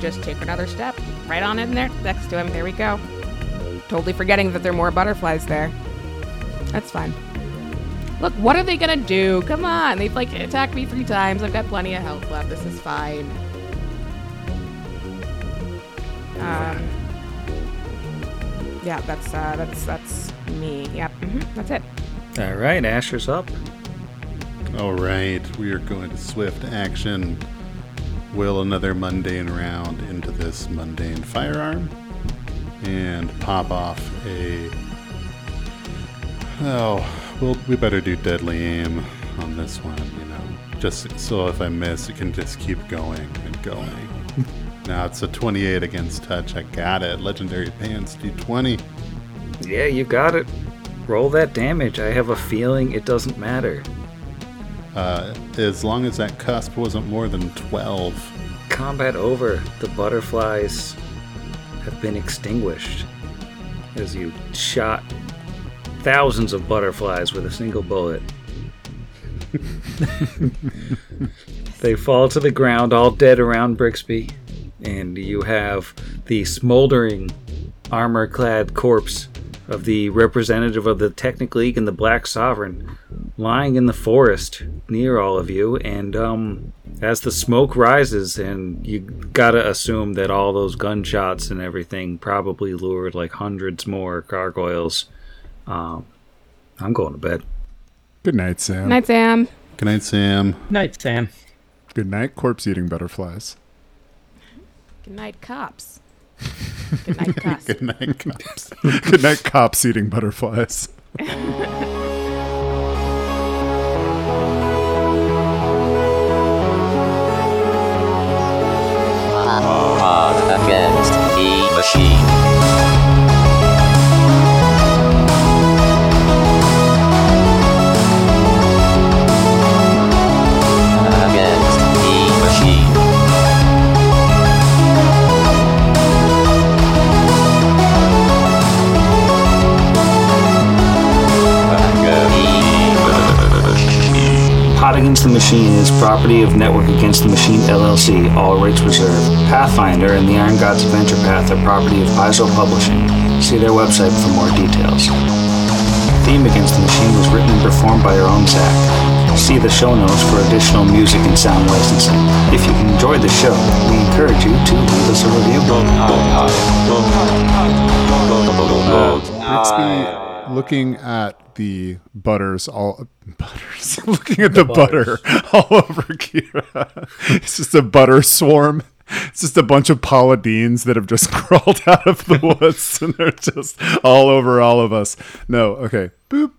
just take another step right on in there next to him. There we go. Totally forgetting that there are more butterflies there. That's fine. Look, what are they gonna do? Come on, they've like attacked me three times. I've got plenty of health left. This is fine. Um, yeah, that's uh, that's that's me. Yep, hmm that's it. All right, Asher's up. All right, we are going to swift action. Will another mundane round into this mundane firearm and pop off a. Oh, well, we better do deadly aim on this one, you know. Just so if I miss, it can just keep going and going. (laughs) now it's a 28 against touch. I got it. Legendary pants, d20. Yeah, you got it. Roll that damage. I have a feeling it doesn't matter. Uh, as long as that cusp wasn't more than 12. Combat over. The butterflies have been extinguished as you shot thousands of butterflies with a single bullet. (laughs) they fall to the ground, all dead around Brixby, and you have the smoldering, armor clad corpse of the representative of the Technic League and the Black Sovereign lying in the forest near all of you. And um, as the smoke rises, and you gotta assume that all those gunshots and everything probably lured like hundreds more gargoyles. Um, I'm going to bed. Good night, Sam. Night, Sam. Good night, Sam. Night, Sam. Good night, corpse eating butterflies. Good night, cops. Good night, cuss. (laughs) Good night, cops. Good night, cops eating butterflies. Odd against the machine. Against the Machine is property of Network Against the Machine LLC, all rights reserved. Pathfinder and the Iron Gods Adventure Path are property of Paizo Publishing. See their website for more details. Theme Against the Machine was written and performed by our own Zach. See the show notes for additional music and sound licensing. If you enjoyed the show, we encourage you to leave us a review. Brixby Uh, (laughs) (laughs) looking at the butters all butters looking at the, butter (laughs) all over Kira. It's just a butter swarm. It's just a bunch of Paula Deans that have just crawled out of the woods and they're just all over all of us. No, okay. Boop.